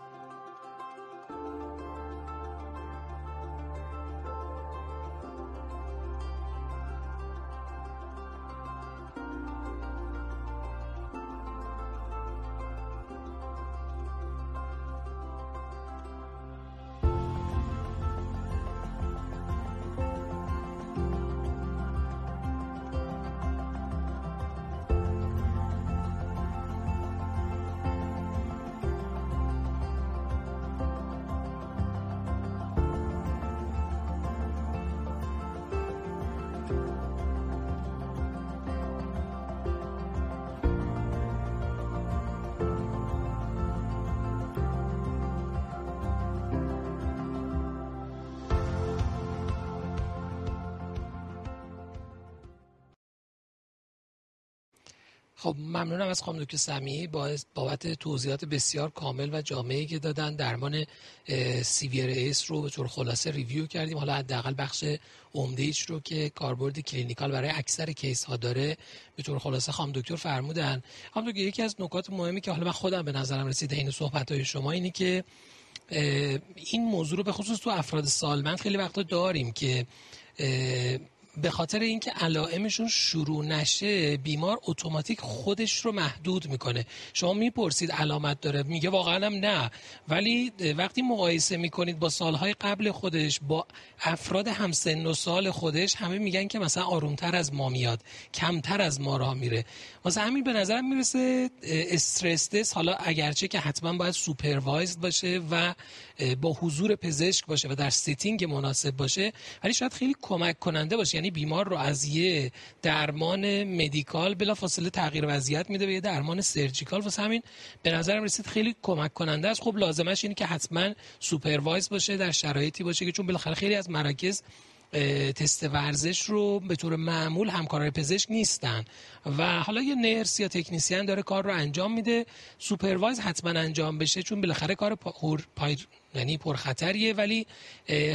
خب ممنونم از خانم دکتر سمیعی بابت توضیحات بسیار کامل و جامعی که دادن. درمان severe AS رو به طور خلاصه review کردیم. حالا حداقل بخش عمده رو که کاربرد clinical برای اکثر case ها داره به طور خلاصه خانم دکتر فرمودن. خانم دکتر یکی از نکات مهمی که حالا من خودم به نظرم رسیده این صحبت های شما اینی که این موضوع رو به خصوص تو افراد سالمند خیلی وقتا داریم که به خاطر اینکه علائمشون شروع نشه بیمار اتوماتیک خودش رو محدود می‌کنه. شما می‌پرسید علامت داره میگه واقعا هم نه. ولی وقتی مقایسه می‌کنید با سالهای قبل خودش با افراد همسن و سال خودش همه میگن که مثلا آرومتر از ما میاد کمتر از ما راه میره. واسه همین به نظرم می‌رسه استرس حالا اگرچه که حتما باید supervised باشه و با حضور پزشک باشه و در setting مناسب باشه ولی شاید خیلی کمک کننده باشه یعنی بیمار رو از یه درمان medical بلافاصله تغییر وضعیت میده به یه درمان surgical. واسه همین به نظرم رسید خیلی کمک کننده است. خب لازمش اینه که حتما supervise باشه در شرایطی باشه که چون بالاخره خیلی از مراکز تست ورزش رو به طور معمول همکارای پزشک نیستن. و حالا یه nurse یا تکنیسیان داره کار رو انجام میده. supervise حتما انجام بشه چون بالاخره کار پای یعنی پرخطریه ولی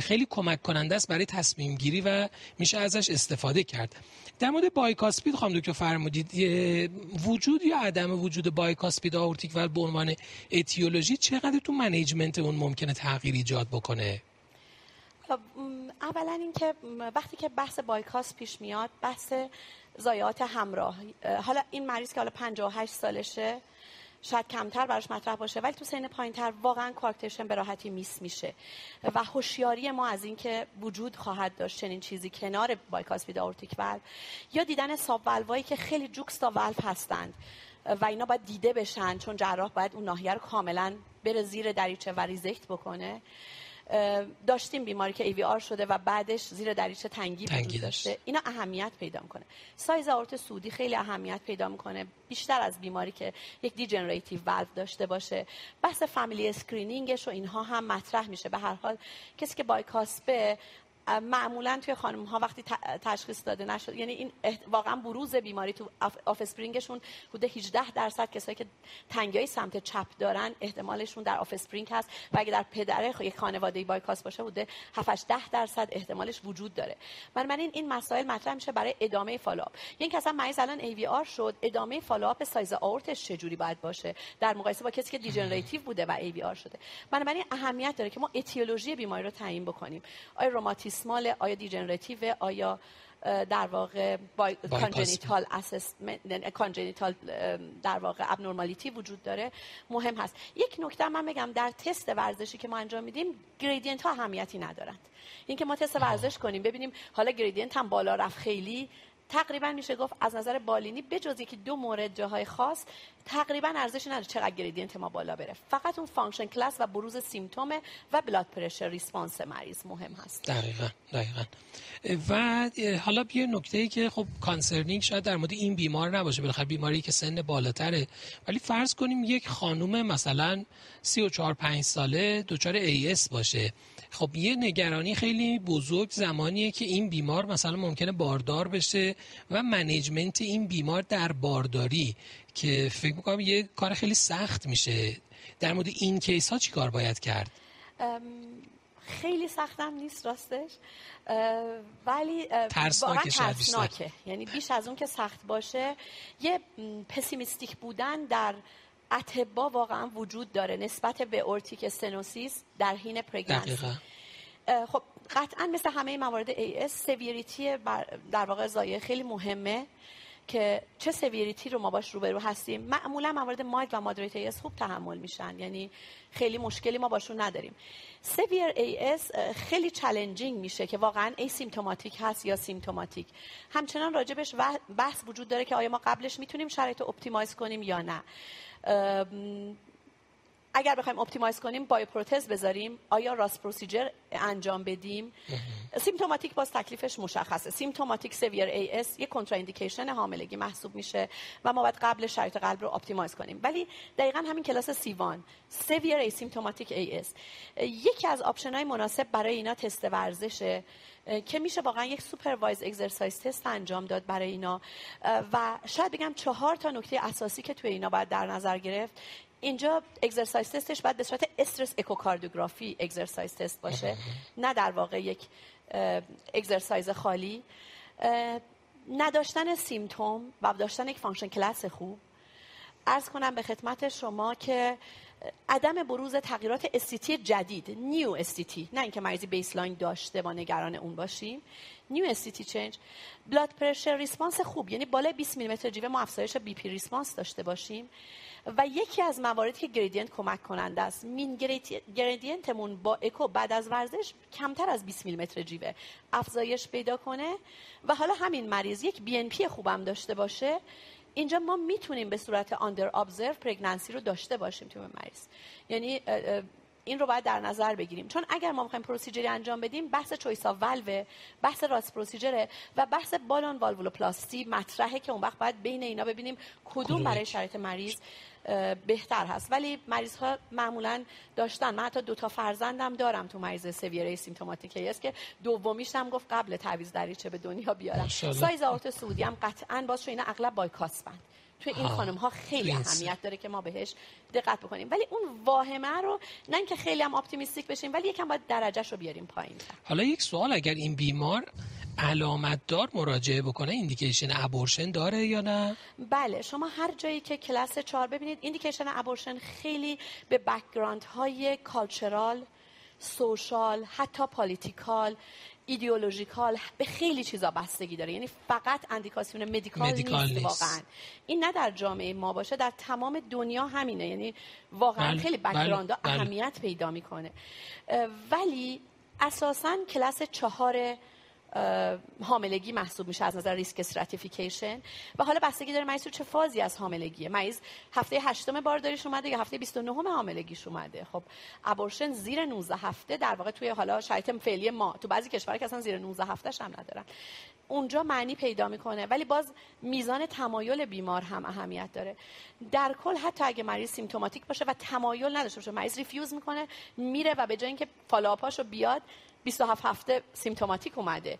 خیلی کمک کننده است برای تصمیم گیری و میشه ازش استفاده کرد. در مورد bicuspid خانم دکتر فرمودید وجود یا عدم وجود bicuspid aortic و به عنوان etiology چقدر تو management اون ممکنه تغییر ایجاد بکنه؟ اولا اینکه وقتی که بحث bicuspid پیش میاد بحث ضایعات همراه. حالا این مریض که حالا 58 سالشه شاید کمتر براش مطرح باشه ولی تو سن پایینتر واقعا coarctation به راحتی miss میشه. و هوشیاری ما از اینکه وجود خواهد داشت چنین چیزی کنار bicuspid aortic valve یا دیدن subvalve هایی که خیلی جوکستا ولو هستند. و اینا باید دیده بشن چون جراح باید اون ناحیه رو کاملا بره زیر دریچه و resect بکنه. داشتیم بیماری که AVR شده و بعدش زیر دریچه تنگی, تنگی داشته. اینا اهمیت پیدا می‌کنه. سایز آئورت صعودی خیلی اهمیت پیدا می‌کنه. بیشتر از بیماری که یک degenerative valve داشته باشه. بحث family screening ش و اینها هم مطرح میشه. به هر حال کسی که bicuspid ه معمولا توی خانم ها وقتی تشخیص داده نشد یعنی این واقعا بروز بیماری تو offspring شون حدود 18 درصد کسایی که تنگی سمت چپ دارن احتمالشون در offspring هست و اگه در پدر یک خانواده bicuspid باشه حدود 7 10 درصد احتمالش وجود داره. بنابراین این مسائل مطرح میشه برای ادامه follow-up یعنی اصلا مریض الان AVR شد ادامه follow-up سایز آئورتش چجوری باید باشه؟ در مقایسه با کسی که degenerative بوده و AVR شده. بنابراین اهمیت داره که ما etiology بیماری رو تعیین بکنیم. آیا rheumatismal آیا degenerative آیا در واقع congenital congenital در واقع abnormality وجود داره. مهم هست. یک نکته من بگم در تست ورزشی که ما انجام میدیم gradient ها اهمیتی ندارند. اینکه ما تست ورزش کنیم ببینیم حالا gradient هم بالا رفت خیلی تقریبا میشه گفت از نظر بالینی بجز یکی دو مورد جاهای خاص تقریبا ارزشی نداره چقدر gradient ما بالا بره. فقط اون function class و بروز symptom و blood pressure response مریض مهم هست. دقیقا دقیقا. و حالا یه نکته ای که خب concerning شاید در مورد این بیمار نباشه بالاخره بیماری که سن بالاتره. ولی فرض کنیم یک خانم مثلا 34 5 ساله دچار AS باشه. خب یه نگرانی خیلی بزرگ زمانیه که این بیمار مثلا ممکنه باردار بشه و management این بیمار در بارداری که فکر می‌کنم یه کار خیلی سخت میشه در مورد این case ها چی کار باید کرد؟ خیلی سختم نیست راستش ولی ترسناکه, ترسناکه. یعنی بیش از اون که سخت باشه یه pessimistic بودن در اطبا واقعا وجود داره نسبت به aortic stenosis در حین pregnancy. خب قطعا مثل همه موارد AS severity در واقع ضایعه خیلی مهمه که چه severity رو ما باش روبرو هستیم. معمولا موارد mild و moderate AS خوب تحمل میشن یعنی خیلی مشکلی ما باشون نداریم. severe AS خیلی challenging میشه که واقعا asymptomatic هست یا symptomatic همچنان راجبش بحث وجود داره که آیا ما قبلش می‌تونیم شرایط optimize کنیم یا نه. um, اگر بخوایم optimize کنیم بایوپروتز بذاریم. آیا Ross procedure انجام بدیم؟ symptomatic باز تکلیفش مشخصه. symptomatic severe AS یک contraindication حاملگی محسوب میشه و ما باید قبل شرایط قلب رو optimize کنیم. ولی دقیقا همین class C1. severe asymptomatic AS یکی از option های مناسب برای اینا تست ورزشه که میشه واقعا یک supervised exercise test انجام داد برای اینا. و شاید بگم چهار تا نکته اساسی که توی اینا باید در نظر گرفت. اینجا exercise test ش باید به صورت stress echocardiography exercise test باشه. نه در واقع یک exercise خالی. نداشتن symptom و داشتن یک function class خوب. عرض کنم به خدمت شما که عدم بروز تغییرات ST-T جدید new ST-T نه اینکه مریضی baseline داشته با نگران اون باشیم. new ST-T change blood pressure response خوب یعنی بالای 20 میلیمتر جیوه ما افزایش BP response داشته باشیم. و یکی از مواردی که gradient کمک کننده است mean gradient مون با اکو بعد از ورزش کمتر از 20 میلیمتر جیوه افزایش پیدا کنه. و حالا همین مریض یک BNP خوبم داشته باشه. اینجا ما می‌تونیم به صورت under observe pregnancy رو داشته باشیم تو مریض. یعنی این رو باید در نظر بگیریم. چون اگر ما می‌خوایم procedure ی انجام بدیم بحث choice of valve بحث Ross procedure ه و بحث balloon valvuloplasty مطرحه که اون وقت باید بین اینا ببینیم کدوم برای شرایط مریض بهتر هست. ولی مریض ها معمولا داشتن. من حتی دو تا فرزندم دارم تو مریض severe asymptomatic AS که دومیش هم گفت قبل تعویض دریچه به دنیا بیارم. سایز آئورت صعودی هم قطعا باز اینا اغلب bicuspid ند توی این خانم ها خیلی اهمیت داره که ما بهش دقت بکنیم. ولی اون واهمه رو نه اینکه خیلی هم optimistic بشیم ولی یکم باید درجه‌ش رو بیاریم پایین حالا یک سوال اگر این بیمار علامت دار مراجعه بکنه؟ indication abortion داره یا نه؟ بله شما هر جایی که کلاس 4 ببینید indication abortion خیلی به background های cultural social حتی political ideological به خیلی چیزا بستگی داره. یعنی فقط اندیکاسیون medical, medical نیست, نیست, واقعا. این نه در جامعه ما باشه در تمام دنیا همینه. یعنی واقعا بله، خیلی background بله، بله. اهمیت پیدا می‌کنه. ولی اساسا کلاس چهار حاملگی محسوب میشه از نظر risk stratification و حالا بستگی داره مریض چه فازی از حاملگیه؟ مریض هفته هشتم بارداریش اومده یا هفته 29 حاملگیش اومده؟ خب abortion زیر 19 هفته در واقع توی حالا شرایط فعلی ما تو بعضی کشورها که اصلا زیر 19 هفته هم ندارن. اونجا معنی پیدا می‌کنه ولی باز میزان تمایل بیمار هم اهمیت داره. در کل حتی اگه مریض symptomatic باشه و تمایل نداشته باشه مریض refuse می‌کنه میره و به جای اینکه follow-up اشو بیاد 27 هفته symptomatic اومده.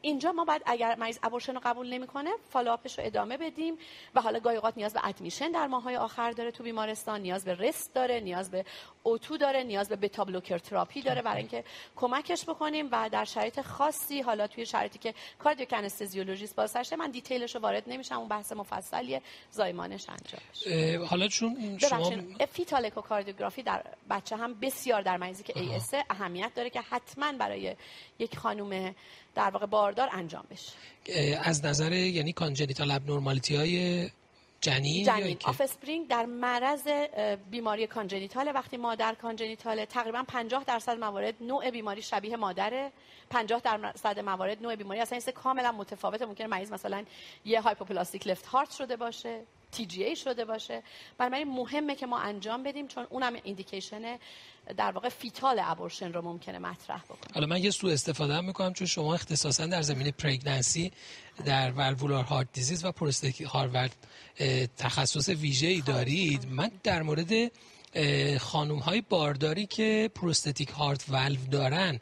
اینجا ما باید اگر مریض abortion رو قبول نمی‌کنه follow-up ش رو ادامه بدیم و حالا گاهی اوقات نیاز به admission در ماهای آخر داره تو بیمارستان نیاز به rest داره نیاز به O2 داره نیاز به beta blocker therapy داره برای اینکه کمکش بکنیم و در شرایط خاصی حالا توی شرایطی که cardio anesthesiologist بالاسرشه من detail ش رو وارد نمیشم اون بحث مفصلیه زایمانش انجام حالا چون شما fetal echocardiography در بچه هم بسیار در مریضی که ای اهمیت داره که حتما برای یک خانم در واقع باردار انجام بشه. از نظر یعنی congenital abnormality های جنین. جنین off spring در معرض بیماری congenital وقتی مادر congenital ه تقریبا 50 درصد موارد نوع بیماری شبیه مادره. 50 درصد موارد نوع بیماری. اصلا این کاملا متفاوته. ممکنه مریض مثلا یه hypoplastic left heart شده باشه TGA شده باشه. بنابراین مهمه که ما انجام بدیم چون اونم indication در واقع fetal abortion رو ممکنه مطرح بکنه. حالا من یه سو استفاده هم می‌کنم چون شما اختصاصا در زمینه pregnancy در valvular heart disease و prosthetic heart valve تخصص ویژه‌ای دارید. من در مورد خانم های بارداری که prosthetic heart valve دارن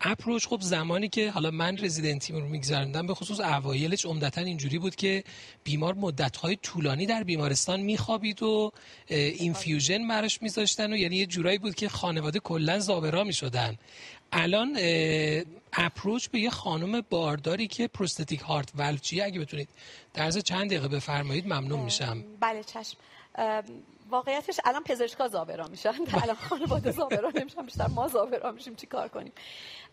approach خب زمانی که حالا من رزیدنتی رو میگذرندم به خصوص اوایلش عمدتا اینجوری بود که بیمار مدتهای طولانی در بیمارستان میخوابید و infusion براش میذاشتن و یعنی یه جورایی بود که خانواده کلا زابرا می‌شدن. الان approach به یه خانم بارداری که prosthetic heart valve چیه اگه بتونید در چند دقیقه بفرمایید ممنون میشم. بله چشم. واقعیتش الان پزشکا زابرا میشن. الان خانواده زابرا نمیشن بیشتر ما زابرا میشیم چی کار کنیم؟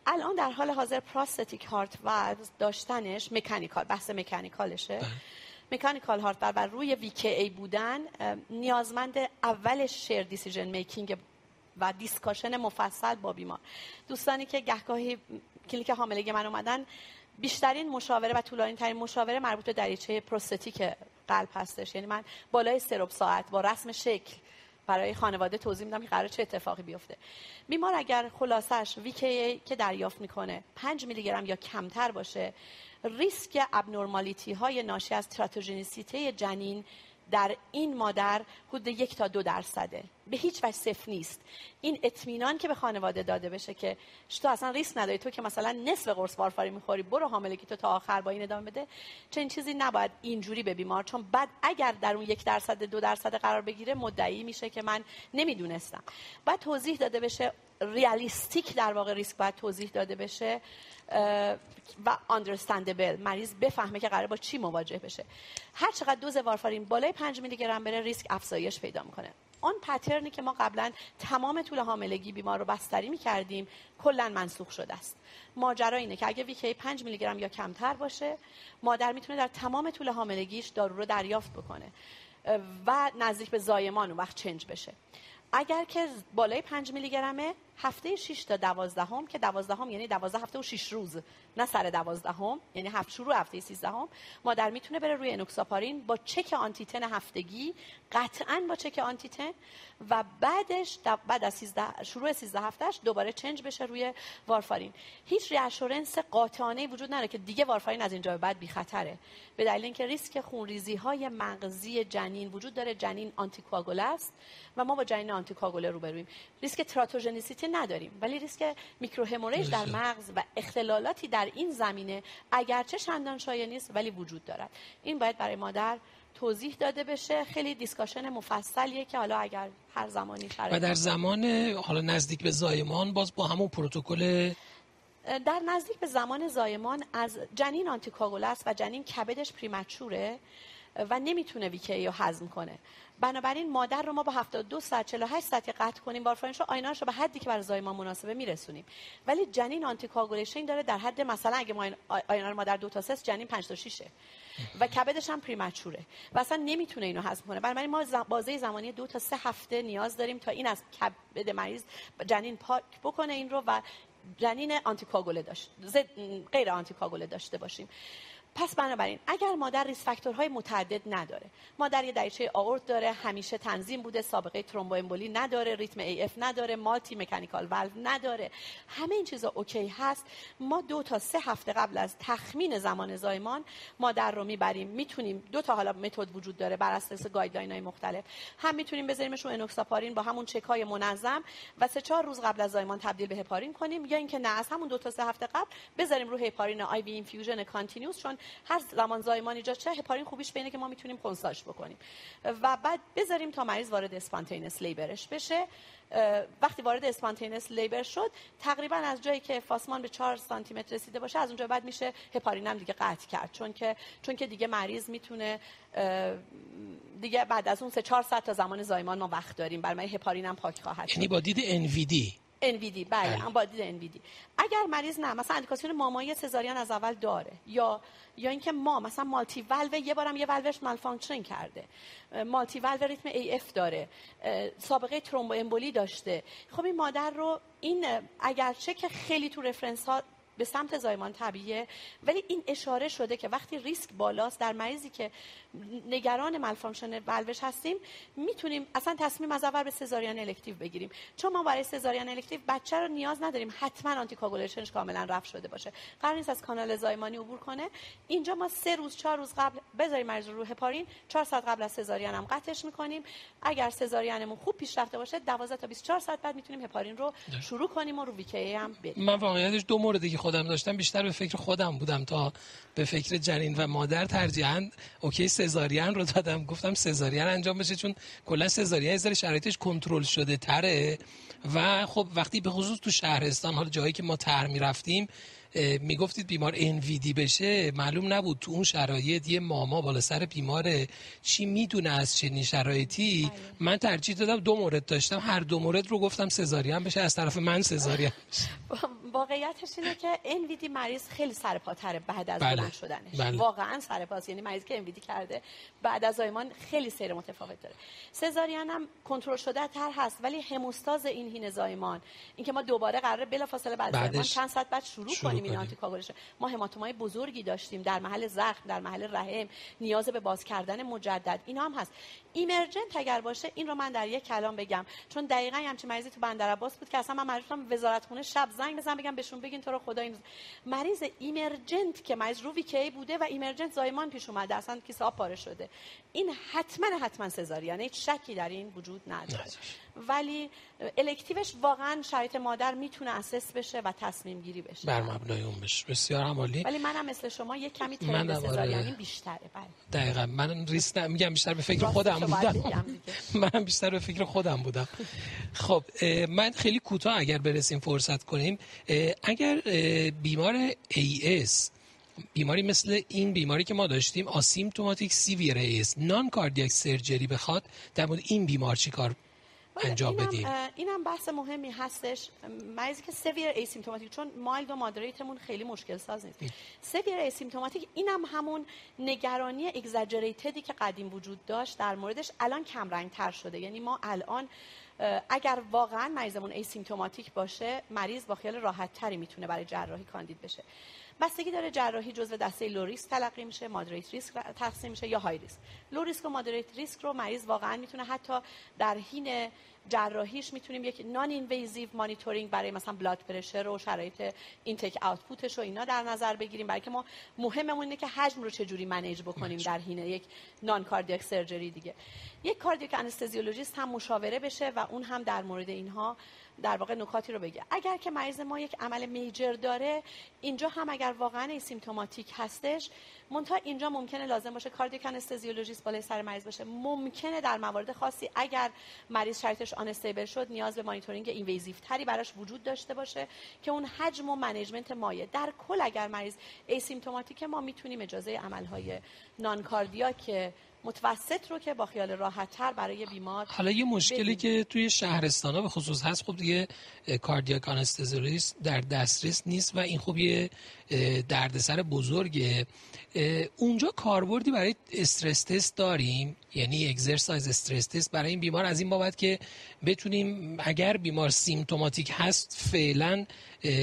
الان در حال حاضر prosthetic heart valve داشتنش mechanical بحث mechanical شه. mechanical heart valve و روی VKA بودن نیازمند اول shared decision making و discussion مفصل با بیمار. دوستانی که گهگاهی کلینیک حاملگی من اومدن بیشترین مشاوره و طولانی ترین مشاوره مربوط به دریچه prosthetic قلب هستش. یعنی من بالای سرب ساعت با رسم شکل برای خانواده توضیح میدم که قرار چه اتفاقی بیفته. بیمار اگر خلاصش ویکی که دریافت می‌کنه 5 میلی گرم یا کمتر باشه ریسک ابنرمالیتی های ناشی از تراتوژنیسیته جنین در این مادر حدود یک تا دو درصده. به هیچ وجه صفر نیست. این اطمینان که به خانواده داده بشه که تو اصلا ریسک نداری. تو که مثلا نصف قرص وارفاری می‌خوری برو حاملگی تو تا آخر با این ادامه بده. چنین چیزی نباید اینجوری به بیمار چون بعد اگر در اون یک درصد دو درصد قرار بگیره مدعی میشه که من نمی‌دونستم. بعد توضیح داده بشه ریالیستیک در واقع ریسک باید توضیح داده بشه و understandable مریض بفهمه که قرار با چی مواجه بشه. هر چقدر دوز وارفارین بالای 5 میلی گرم بره ریسک افزایش پیدا می‌کنه. آن پترنی که ما قبلا تمام طول حاملگی بیمار رو بستری می‌کردیم کلا منسوخ شده است. ماجرا اینه که اگه ویکی 5 میلی گرم یا کمتر باشه مادر می‌تونه در تمام طول حاملگیش دارو رو دریافت بکنه و نزدیک به زایمان اون وقت چنج بشه. اگر که بالای 5 میلی گرمه هفته 6 تا 12 هم که 12 هم یعنی 12 هفته و 6 روز نه سر 12 هم یعنی هفت شروع هفته 13 هم مادر می‌تونه بره روی انوکساپارین با چک آنتیتن هفتگی قطعا با چک آنتیتن و بعدش بعد از 13 شروع 13 هفتهش دوباره change بشه روی وارفارین. هیچ reassurance قاطعانه وجود نداره که دیگه وارفارین از اینجا به بعد بی خطره. به دلیل اینکه ریسک خونریزی های مغزی جنین وجود داره جنین آنتیکواگوله است و ما با جنین آنتیکواگوله روبرویم. ریسک teratogenicity نداریم. ولی ریسک microhemorrhage در مغز و اختلالاتی در این زمینه اگرچه چندان شایع نیست ولی وجود دارد. این باید برای مادر توضیح داده بشه. خیلی discussion مفصلیه که حالا اگر هر زمانی و در زمان حالا نزدیک به زایمان باز با همون پروتکل در نزدیک به زمان زایمان از جنین آنتیکاگوله‌اس و جنین کبدش premature ه. و نمی‌تونه VKA رو هضم کنه. بنابراین مادر رو ما با 72 ساعت 48 ساعتی قطع کنیم وارفارینش رو INR ش رو به حدی که برای زایمان مناسبه میرسونیم. ولی جنین آنتی داره در حد مثلا اگه ما INR مادر دو تا سه جنین 5 تا 6 و کبدش هم premature ه و اصلا نمی‌تونه اینو هضم کنه. بنابراین ما بازه زمانی دو تا سه هفته نیاز داریم تا این از کبد مریض جنین پاک بکنه این رو و جنین آنتیکاگوله داشت غیر آنتیکاگوله داشته باشیم. پس بنابراین اگر مادر risk factor های متعدد نداره مادر یه دریچه آورت داره همیشه تنظیم بوده سابقه ترومبو امبولی نداره ریتم AF نداره multi mechanical valve نداره همه این چیزا okay هست. ما دو تا سه هفته قبل از تخمین زمان زایمان مادر رو می‌بریم می‌تونیم دو تا حالا متد وجود داره بر اساس guideline های مختلف. هم می‌تونیم بذاریمش رو انوکساپارین با همون چک های منظم و سه چهار روز قبل از زایمان تبدیل به هپارین کنیم یا اینکه نه از همون دو تا سه هفته قبل بذاریم رو هپارین IV infusion continuous چون هر زمان زایمان ایجاد چه هپارین خوبیش به اینه که ما می‌تونیم کنساش بکنیم. و بعد بذاریم تا مریض وارد spontaneous labor ش بشه. وقتی وارد spontaneous labor شد تقریبا از جایی که effacement به 4 سانتی متر رسیده باشه از اونجا بعد میشه هپارین هم دیگه قطع کرد. چون که چون که دیگه مریض می‌تونه دیگه بعد از اون سه 4 ساعت تا زمان زایمان ما وقت داریم. برای هپارین هم پاک خواهد یعنی با دید NVD NVD بله هم با دید NVD اگر مریض نه مثلا اندیکاسیون مامایی سزارین از اول داره یا یا اینکه ما مثلا multi valve یه بارم یه valve ش malfunction کرده. multi valve ریتم AF داره. سابقه ترومبو امبولی داشته. خب این مادر رو این اگرچه که خیلی تو reference ها به سمت زایمان طبیعیه ولی این اشاره شده که وقتی ریسک بالاست در مریضی که نگران malfunction valve ش هستیم می‌تونیم اصلا تصمیم از اول به سزارین elective بگیریم. چون ما برای سزارین elective بچه رو نیاز نداریم حتما anticoagulation ش کاملا رفع شده باشه. قرار نیست از کانال زایمانی عبور کنه. اینجا ما سه روز چهار روز قبل بذاریم مریض رو هپارین چهار ساعت قبل از سزارین هم قطعش می‌کنیم. اگر سزارینمون خوب پیش رفته باشه 12 تا 24 ساعت بعد می‌تونیم هپارین رو شروع کنیم و رو ویکی هم بریم. من واقعیتش دو موردی خودم داشتم بیشتر به فکر خودم بودم تا به فکر جنین و مادر ترجیحاً. اوکی سزارین رو دادم. گفتم سزارین انجام بشه چون کلا سزارین یه شرایطش کنترل شده تره. و خب وقتی به خصوص تو شهرستان حالا جایی که ما تر می‌رفتیم می‌گفتید بیمار انویدی بشه معلوم نبود تو اون شرایط یه ماما بالا سر بیمار چی می‌دونه از چنین شرایطی؟ بله. من ترجیح دادم دو مورد داشتم. هر دو مورد رو گفتم سزارین بشه از طرف من سزارین واقعیتش اینه که انویدی مریض خیلی سرپاتره بعد از بله. بلند شدنش. بله. واقعا سرپاس. یعنی مریضی که انویدی کرده بعد از زایمان خیلی سیر متفاوت داره. سزارین هم کنترل شده تر هست ولی هموستاز این هین زایمان اینکه ما دوباره قراره بلافاصله بعد بعدش چند ساعت بعد شروع, شروع کنیم این کنیم. آنتیکاگولش. ما هماتومای بزرگی داشتیم در محل زخم در محل رحم نیاز به باز کردن مجدد. اینا هم هست. ایمرجنت اگر باشه این رو من در یک کلام بگم. چون دقیقا یه همچین مریضی تو بندر عباس بود که اصلا من مجبور شدم وزارت خونه شب زنگ بزنم بگم بهشون بگین تو رو خدا این مریض ایمرجنت که مریض رو ویکی بوده و ایمرجنت زایمان پیش اومده اصلا کیسه پاره شده. این حتما حتما سزاریانه هیچ شکی در این وجود نداره. ولی elective ش واقعا شرایط مادر می‌تونه assess بشه و تصمیم گیری بشه. بر مبنای اون بشه. بسیار هم عالی ولی منم مثل شما یک کمی آره. سزاریانی بیشتره بله. دقیقا. من ریسک نه میگم بیشتر به فکر خودم بودم. منم بیشتر به فکر خودم بودم. خب من خیلی کوتاه اگر برسیم فرصت کنیم. اگر بیمار AS بیماری مثل این بیماری که ما داشتیم asymptomatic severe AS non-cardiac surgery بخواد در مورد این بیمار چیکار انجام اینم, بدیم اینم بحث مهمی هستش. مریضی که severe asymptomatic چون mild و moderate مون خیلی مشکل ساز نیست severe asymptomatic اینم همون نگرانی exaggerated ی که قدیم وجود داشت در موردش الان کم رنگ تر شده. یعنی ما الان اگر واقعا مریضمون asymptomatic باشه مریض با خیال راحت تری می‌تونه برای جراحی کاندید بشه. بستگی داره جراحی جزو دسته low risk تلقی میشه moderate risk تقسیم میشه یا high risk low risk و moderate risk رو مریض واقعا می‌تونه حتی در حین جراحیش می‌تونیم یک non-invasive monitoring برای مثلا blood pressure و شرایط intake output ش و اینا در نظر بگیریم. برای که ما مهممون اینه که حجم رو چجوری manage بکنیم در حین یک non-cardiac surgery دیگه. یک cardiac anesthesiologist هم مشاوره بشه و اون هم در مورد اینها در واقع نکاتی رو بگه. اگر که مریض ما یک عمل major داره اینجا هم اگر واقعا asymptomatic هستش منتها اینجا ممکنه لازم باشه cardiac anesthesiologist بالای سر مریض باشه. ممکنه در موارد خاصی اگر مریض شرایطش unstable شد نیاز به monitoring invasive تری براش وجود داشته باشه که اون حجم و management مایع در کل اگر مریض asymptomatic ما می‌تونیم اجازه عملهای non-cardiac متوسط رو که با خیال راحت تر برای بیمار حالا یه مشکلی. که توی شهرستان ها به خصوص هست خب دیگه cardiac anesthesiologist در دسترس نیست و این خب یه دردسر بزرگه اونجا کاربردی برای استرس تست داریم یعنی اگزرسایز استرس تست برای این بیمار از این بابت که بتونیم اگر بیمار سیمتوماتیک هست فعلا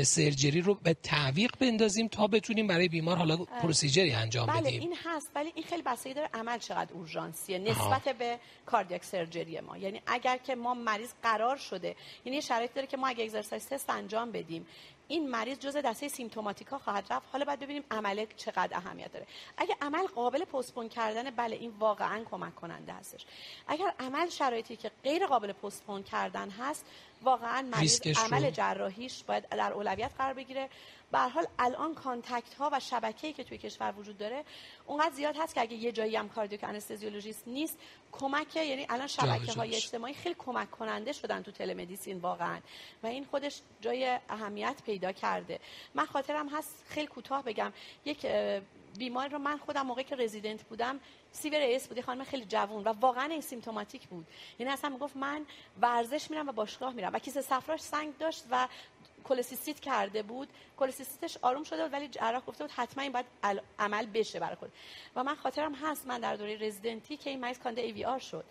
سرجری رو به تعویق بندازیم تا بتونیم برای بیمار حالا پروسیجری انجام بله بدیم. این هست ولی این خیلی بستگی داره عمل چقدر اورژانسیه نسبت به کاردیاک سرجری ما. یعنی اگر که ما مریض قرار شده یعنی شرایط داره که ما اگه اگزرسایز تست انجام بدیم این مریض جز دسته symptomatic ا خواهد رفت. حالا باید ببینیم عمل چقدر اهمیت داره. اگه عمل قابل postpone کردن بله این واقعا کمک کننده هستش. اگر عمل شرایطی که غیر قابل postpone کردن هست واقعا مریض عمل جراحیش باید در اولویت قرار بگیره. به حال الان contact ها و شبکه‌ای که توی کشور وجود داره اونقدر زیاد هست که اگه یه جایی هم cardiac anesthesiologist نیست کمک یعنی الان شبکه های بشه. اجتماعی خیلی کمک کننده شدن تو telemedicine واقعا. و این خودش جای اهمیت پیدا کرده. من خاطرم هست خیلی کوتاه بگم. یک اه، بیماری رو من خودم موقعی که رزیدنت بودم severe AS بود یه خانم خیلی جوون و واقعا asymptomatic بود. یعنی اصلا می‌گفت من ورزش میرم و باشگاه میرم. و کیسه صفراش سنگ داشت و کله‌سیستیت کرده بود. کله‌سیستیتش آروم شده بود ولی جراح گفته بود حتما این باید عمل بشه برای کل و من خاطرم هست من در دوره رزیدنتی که این مریض کاندید AVR شد.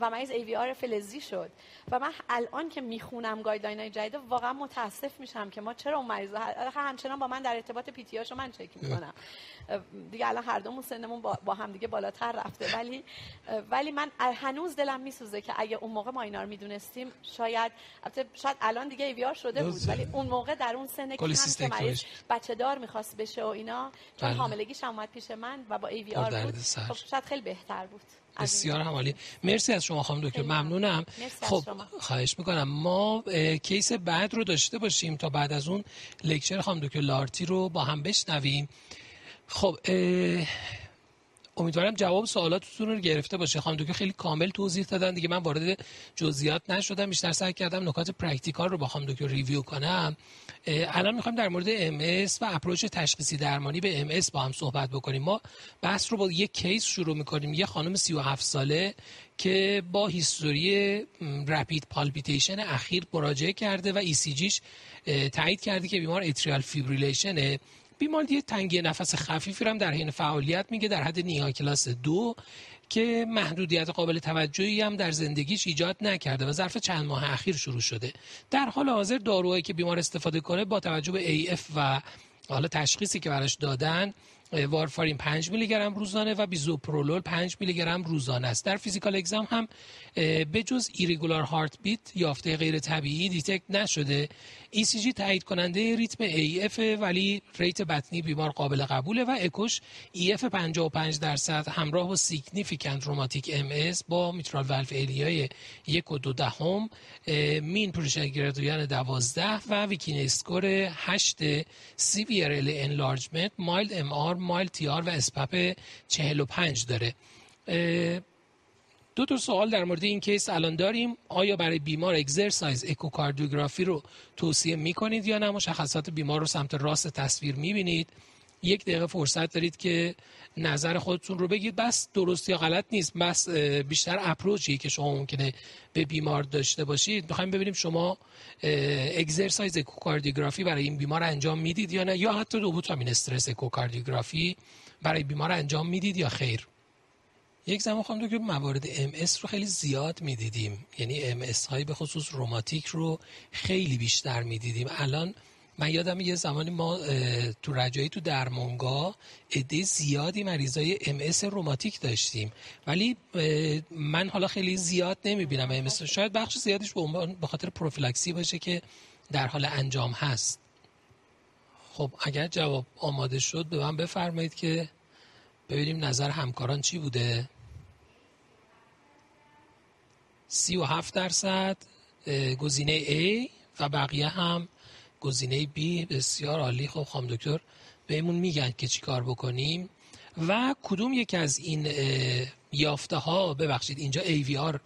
و مریض AVR فلزی شد و من الان که می‌خونم guideline های جدید واقعا متاسف میشم که ما چرا اون مریض همچنان با من در ارتباط PT رو من چک می‌کنم دیگه الان هر دومون سنمون با, با هم دیگه بالاتر رفته ولی ولی من هنوز دلم میسوزه که اگه اون موقع ما اینا رو می‌دونستیم شاید شاید الان دیگه AVR شده بود ولی اون موقع در اون سن کم که. مریض بچه دار می‌خواست بشه و اینا چون بله. حاملگیش هم اومد پیش من و با AVR بود. خب شاید خیلی بهتر بود بسیار عالی مرسی از شما خانم دکتر. ممنونم. مرسی از خب شما. خواهش می‌کنم. ما case بعد رو داشته باشیم تا بعد از اون lecture خانم دکتر لارتی رو با هم بشنویم. خب امیدوارم جواب سوالاتتون رو گرفته باشه. خانم دکتر خیلی کامل توضیح دادن. دیگه من وارد جزئیات نشدم. بیشتر سعی کردم نکات practical رو با خانم دکتر review کنم. الان می‌خوایم در مورد MS و approach تشخیصی درمانی به MS با هم صحبت بکنیم. ما بحث رو با یک case شروع می‌کنیم. یه خانم 37 ساله که با history rapid palpitation اخیر مراجعه کرده و ECG ش تایید کرده که بیمار atrial fibrillation ه بیمار یه تنگی نفس خفیفی هم در حین فعالیت میگه در حد NYHA class دو که محدودیت قابل توجهی هم در زندگیش ایجاد نکرده و ظرف چند ماه اخیر شروع شده. در حال حاضر داروهایی که بیمار استفاده کنه با توجه به AF و حالا تشخیصی که براش دادن وارفارین 5 میلی گرم روزانه و بیزوپرولول 5 میلی گرم روزانه است. در physical exam هم به جز irregular heartbeat یافته غیر طبیعی detect نشده. ECG تایید کننده ریتم AF ولی rate بطنی بیمار قابل قبوله و اکوش EF 55 درصد همراه با significant rheumatic MS با mitral valve area ی یک و دو دهم mean pressure gradient 12 و Wilkins score 8 severe LA enlargement mild MR mild TR و SPAP 45 داره دو تا سوال در مورد این case الان داریم. آیا برای بیمار exercise echocardiography رو توصیه می‌کنید یا نه؟ مشخصات بیمار رو سمت راست تصویر می‌بینید. یک دقیقه فرصت دارید که نظر خودتون رو بگید. بس درست یا غلط نیست. بس بیشتر اپروچی که شما ممکنه به بیمار داشته باشید. می‌خوایم ببینیم شما اگزرسایز اکوکاردیوگرافی برای این بیمار انجام می‌دید یا نه یا حتی دو همین استرس اکوکاردیوگرافی برای بیمار انجام می‌دید یا خیر. یک زمان خواهم که موارد ام رو خیلی زیاد می‌دیدیم. یعنی ام هایی به خصوص روماتیک رو خیلی بیشتر می‌دیدیم. الان من یادم یه زمانی ما تو رجایی تو درمانگاه عده زیادی مریضای ام روماتیک داشتیم. ولی من حالا خیلی زیاد نمی‌بینم ام شاید بخش زیادش به خاطر پروفیلاکسی باشه که در حال انجام هست. خب اگر جواب آماده شد به من بفرمایید که ببینیم نظر همکاران چی بوده. 37 درصد گزینه A و بقیه هم گزینه B بسیار عالی. خب خانم دکتر بهمون میگن که چی کار بکنیم و کدوم یکی از این یافته ها ببخشید اینجا AVR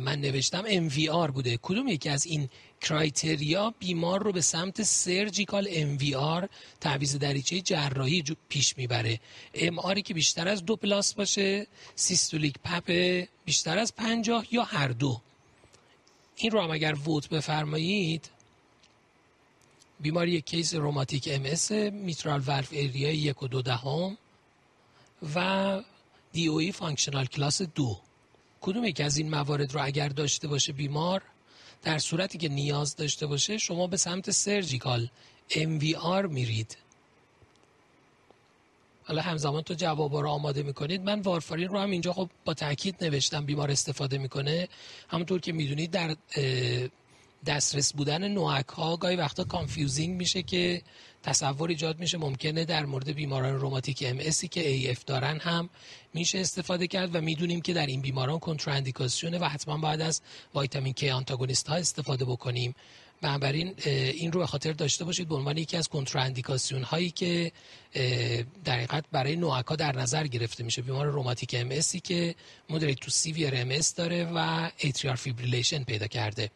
من نوشتم MVR بوده. کدوم یکی از این criteria بیمار رو به سمت surgical MVR تعویض دریچه جراحی پیش می‌بره؟ MR که بیشتر از دو plus باشه systolic PAP بیشتر از پنجاه یا هر دو؟ این رو هم اگر vote بفرمایید بیماری case rheumatic MS mitral valve area ی یک و دو دهم و DOE functional class دو. کدوم یکی از این موارد رو اگر داشته باشه بیمار در صورتی که نیاز داشته باشه شما به سمت surgical MVR میرید. حالا همزمان تو جواب رو آماده می‌کنید. من وارفارین رو هم اینجا خب با تاکید نوشتم بیمار استفاده می‌کنه. همونطور که می‌دونید در دسترس بودن NOAC ها گاهی وقتا confusing میشه که تصور ایجاد میشه. ممکنه در مورد بیماران rheumatic MS که AF دارن هم میشه استفاده کرد و می‌دونیم که در این بیماران کنتراندیکاسیونه و حتما باید از vitamin K antagonist ها استفاده بکنیم. بنابراین این رو به خاطر داشته باشید به عنوان یکی از کنتراندیکاسیون هایی که در حقیقت برای NOAC ا در نظر گرفته میشه. بیمار rheumatic MS که moderate to severe MS داره و atrial fibrillation پیدا کرده.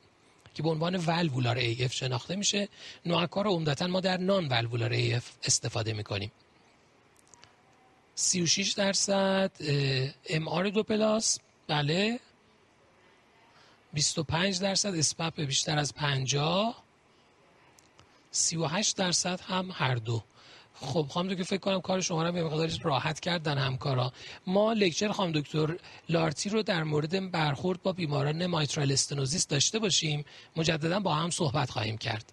که به عنوان valvular AF شناخته میشه NOAC ها رو عمدتا ما در non-valvular AF استفاده می‌کنیم. 36 درصد MR دو plus بله. 25 درصد SPAP بیشتر از 50 38 درصد هم هر دو. خب خانم دکتر فکر کنم کار شما رو به مقداری راحت کردن همکارا. ما لکچر خانم دکتر لارتی رو در مورد برخورد با بیماران مایترال استنوزیس داشته باشیم. مجددا با هم صحبت خواهیم کرد.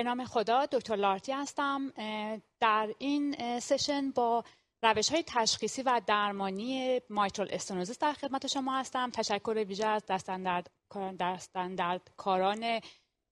به نام خدا دکتر لارتی هستم در این سشن با روش های تشخیصی و درمانی مایترال استنوزیس در خدمت شما هستم. تشکر ویژه از دستندرد کاران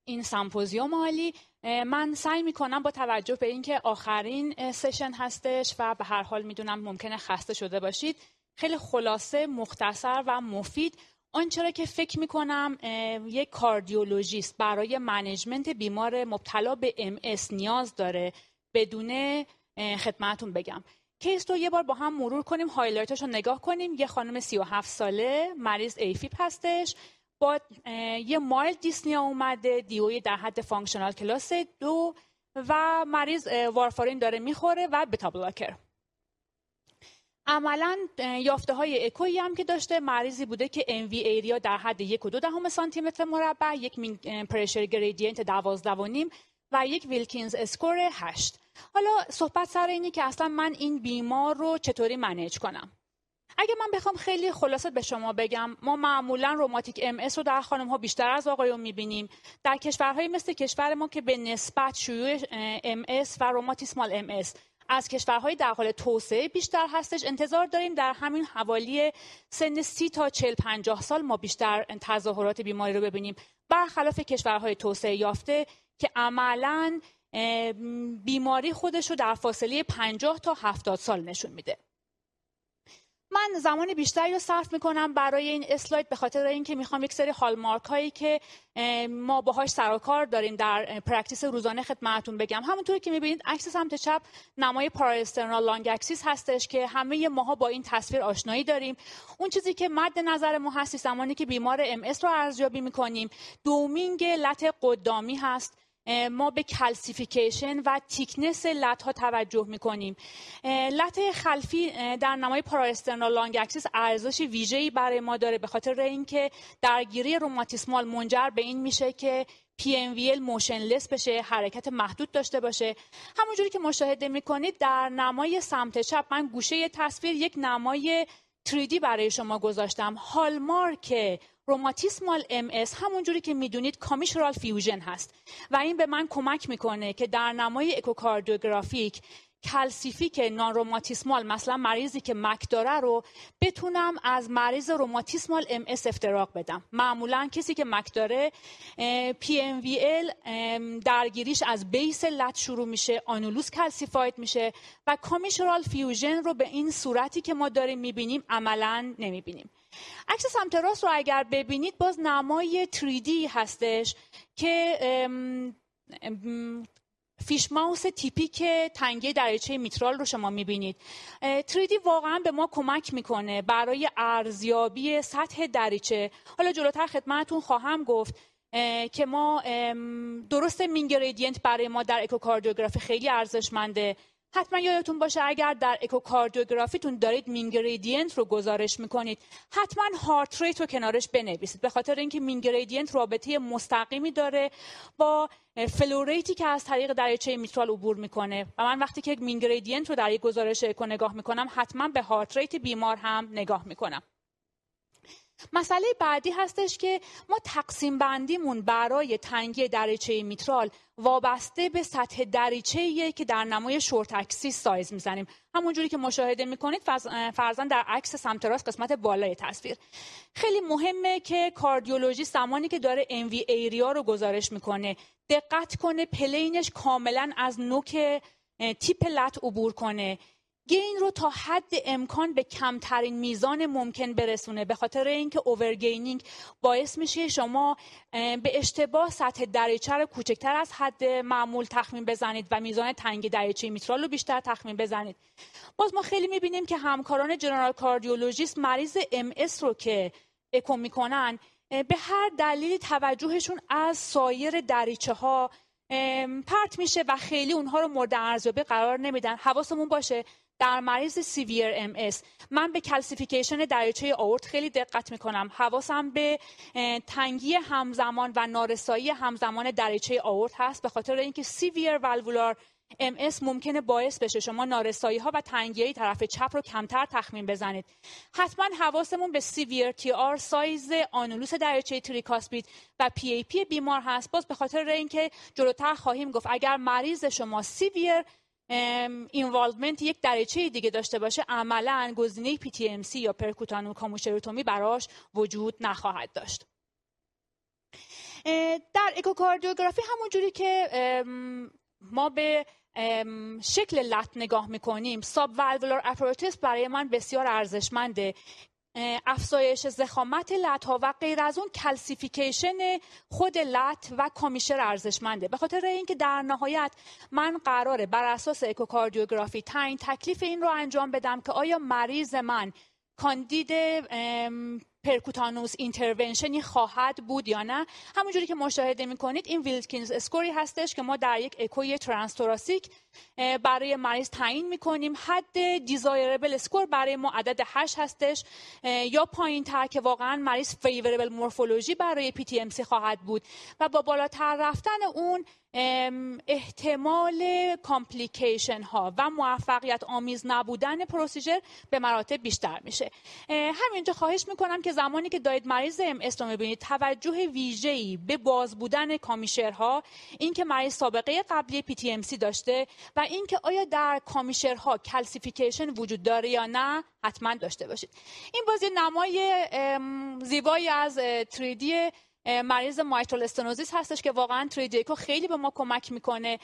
این سمپوزیوم عالی. من سعی می کنم با توجه به اینکه آخرین سشن هستش و به هر حال می‌دونم ممکنه خسته شده باشید خیلی خلاصه مختصر و مفید آنچه که فکر می کنم یک کاردیولوژیست برای management بیمار مبتلا به MS نیاز داره بدون خدمتون بگم. case رو یه بار با هم مرور کنیم highlight ش رو نگاه کنیم. یه خانم 37 ساله مریض AF هستش. با یه mild dyspnea اومده DOE در حد functional class دو و مریض وارفارین داره می‌خوره و beta blocker. عملا یافته های اکویی هم که داشته مریضی بوده که MV area در حد یک و دو دهم سانتی متر مربع یک pressure gradient دوازده و نیم و یک Wilkins score هشت. حالا صحبت سر اینه که اصلا من این بیمار رو چطوری manage کنم؟ اگه من بخوام خیلی خلاصه به شما بگم ما معمولا rheumatic MS رو در خانم ها بیشتر از آقایون می‌بینیم. در کشورهای مثل کشور ما که به نسبت شیوع MS و rheumatismal MS از کشورهای در حال توسعه بیشتر هستش. انتظار داریم در همین حوالی سن سی تا چل پنجاه سال ما بیشتر تظاهرات بیماری رو ببینیم. برخلاف کشورهای توسعه یافته که عملا بیماری خودش رو در فاصله 50 تا 70 سال نشون میده. من زمان بیشتری رو صرف می‌کنم برای این اسلاید به خاطر اینکه می‌خوام یک سری hallmark هایی که ما باهاش سر و کار داریم در practice روزانه خدمتتون بگم. همونطوری که می‌بینید عکس سمت چپ نمای parasternal long axis هستش که همه ماها با این تصویر آشنایی داریم. اون چیزی که مد نظر ما هستش زمانی که بیمار MS رو ارزیابی می‌کنیم. doming لت قدامی هست. ما به calcification و thickness لت ها توجه می‌کنیم. لت خلفی در نمای parasternal long axis ارزش ویژه‌ای برای ما داره به خاطر اینکه درگیری rheumatismal منجر به این میشه که PMVL motionless بشه حرکت محدود داشته باشه. همونجوری که مشاهده می‌کنید در نمای سمت چپ من گوشه تصویر یک نمای 3D برای شما گذاشتم. hallmark rheumatismal MS همونجوری که می‌دونید commissural fusion هست. و این به من کمک می‌کنه که در نمای echocardiographic calcific non-rheumatismal مثلا مریضی که MAC داره رو بتونم از مریض rheumatismal MS افتراق بدم. معمولا کسی که MAC داره PMVL درگیریش از base لت شروع میشه annulus calcified میشه و commissural fusion رو به این صورتی که ما داریم می‌بینیم عملا نمی‌بینیم. عکس سمت راست رو اگر ببینید باز نمای 3D هستش که fish mouth تیپیک تنگی دریچه میترال رو شما می‌بینید. 3D واقعا به ما کمک می‌کنه برای ارزیابی سطح دریچه. حالا جلوتر خدمتون خواهم گفت که ما درست mean gradient برای ما در اکوکاردیوگرافی خیلی ارزشمنده. حتما یادتون باشه اگر در اکوکاردیوگرافیتون دارید mean gradient رو گزارش می‌کنید حتما heart rate رو کنارش بنویسید. به خاطر اینکه mean gradient رابطه مستقیمی داره با flow rate ی که از طریق دریچه میترال عبور می‌کنه. و من وقتی که mean gradient رو در یک گزارش اکو نگاه می‌کنم حتما به heart rate بیمار هم نگاه می‌کنم. مسئله بعدی هستش که ما تقسیم بندیمون برای تنگی دریچه میترال وابسته به سطح دریچه که در نمای short axis سایز می‌زنیم. همونجوری که مشاهده می‌کنید فرضا در عکس سمت راست قسمت بالای تصویر. خیلی مهمه که کاردیولوژی زمانی که داره وی ایریا رو گزارش می‌کنه دقت کنه plane ش کاملا از نوک tip لت عبور کنه. gain رو تا حد امکان به کمترین میزان ممکن برسونه به خاطر اینکه overgaining باعث میشه شما به اشتباه سطح دریچه رو کوچکتر از حد معمول تخمین بزنید و میزان تنگی دریچه میترال رو بیشتر تخمین بزنید. باز ما خیلی می‌بینیم که همکاران general کاردیولوژیست مریض MS رو که اکو می‌کنن به هر دلیلی توجهشون از سایر دریچه ها پرت میشه و خیلی اونها رو مورد ارزیابی قرار نمیدن. حواسمون باشه. در مریض severe MS. من به calcification دریچه آئورت خیلی دقت می‌کنم. حواسم به تنگی همزمان و نارسایی همزمان دریچه آئورت هست. به خاطر اینکه سیویر والولار MS ممکنه باعث بشه شما نارسایی ها و تنگی طرف چپ رو کمتر تخمین بزنید. حتما حواسمون به CVRTR سایز annulus دریچه tricuspid و PAP بیمار هست. باز به خاطر اینکه جلوتر خواهیم گفت اگر مریض شما severe involvement یک دریچه دیگه داشته باشه عملا گزینه PTMC یا percutaneous commissurotomy براش وجود نخواهد داشت. در اکوکاردیوگرافی همون جوری که ما به شکل لت نگاه می‌کنیم subvalvular apparatus برای من بسیار ارزشمنده. افزایش ضخامت leaflet ها و غیر از اون calcification خود leaflet و commissure ارزشمنده. به خاطر اینکه در نهایت من قراره بر اساس اکوکاردیوگرافی تعیین تکلیف این رو انجام بدم که آیا مریض من کاندید percutaneous intervention ی خواهد بود یا نه؟ همونجوری که مشاهده می‌کنید این Wilkins score ی هستش که ما در یک اکوی transthoracic برای مریض تعیین می‌کنیم. حد desirable score برای ما عدد 8 هستش. یا پایین تر که واقعا مریض favorable morphology برای PTMC خواهد بود. و با بالاتر رفتن اون احتمال complication ها و موفقیت آمیز نبودن procedure به مراتب بیشتر میشه. همینجا خواهش می‌کنم که زمانی که دارید مریض MS رو می‌بینید توجه ویژه‌ای به باز بودن commissure ها اینکه مریض سابقه قبلی PTMC داشته و اینکه آیا در commissure ها calcification وجود داره یا نه حتما داشته باشید. این باز یه نمای زیبایی از 3D مریض mitral stenosis هستش که واقعا تریدیکو خیلی به ما کمک می‌کنه.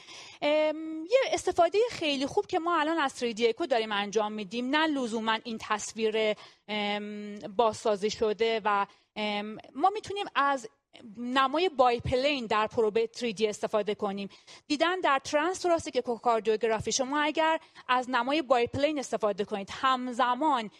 یه استفاده خیلی خوب که ما الان از تریدیکو داریم انجام میدیم. نه لزوما این تصویر بازسازی شده و ما می‌تونیم از نمای biplane در probe 3D استفاده کنیم. دیدن در transthoracic اکوکاردیوگرافی شما اگر از نمای biplane استفاده کنید همزمان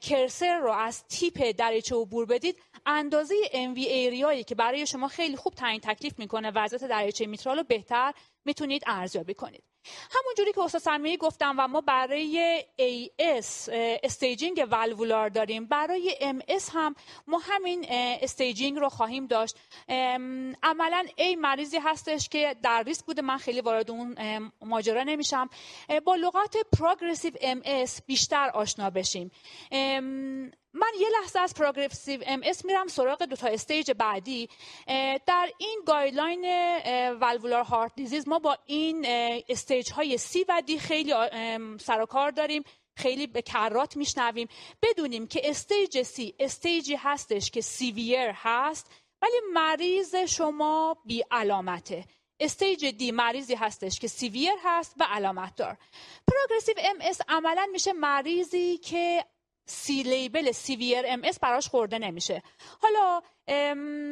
cursor رو از tip دریچه عبور بدید اندازه MV area یی که برای شما خیلی خوب تعیین تکلیف می‌کنه وضعیت دریچه میترال رو بهتر می‌تونید ارزیابی کنید. همون جوری که استاد سمیعی گفتم و ما برای AS staging valvular داریم. برای MS هم ما همین staging رو خواهیم داشت. عملا A مریضی هستش که at risk بوده. من خیلی وارد اون ماجرا نمیشم. با لغات progressive MS بیشتر آشنا بشیم. من یه لحظه از progressive MS میرم سراغ دو تا stage بعدی. در این guideline valvular heart disease ما با این stage های C و D خیلی سر و کار داریم. خیلی به کرات میشنویم. بدونیم که stage C stage ی هستش که severe هست ولی مریض شما بی علامته stage D مریضی هستش که severe هست و علامت دار progressive MS عملا میشه مریضی که سی label severe MS براش خورده نمیشه. حالا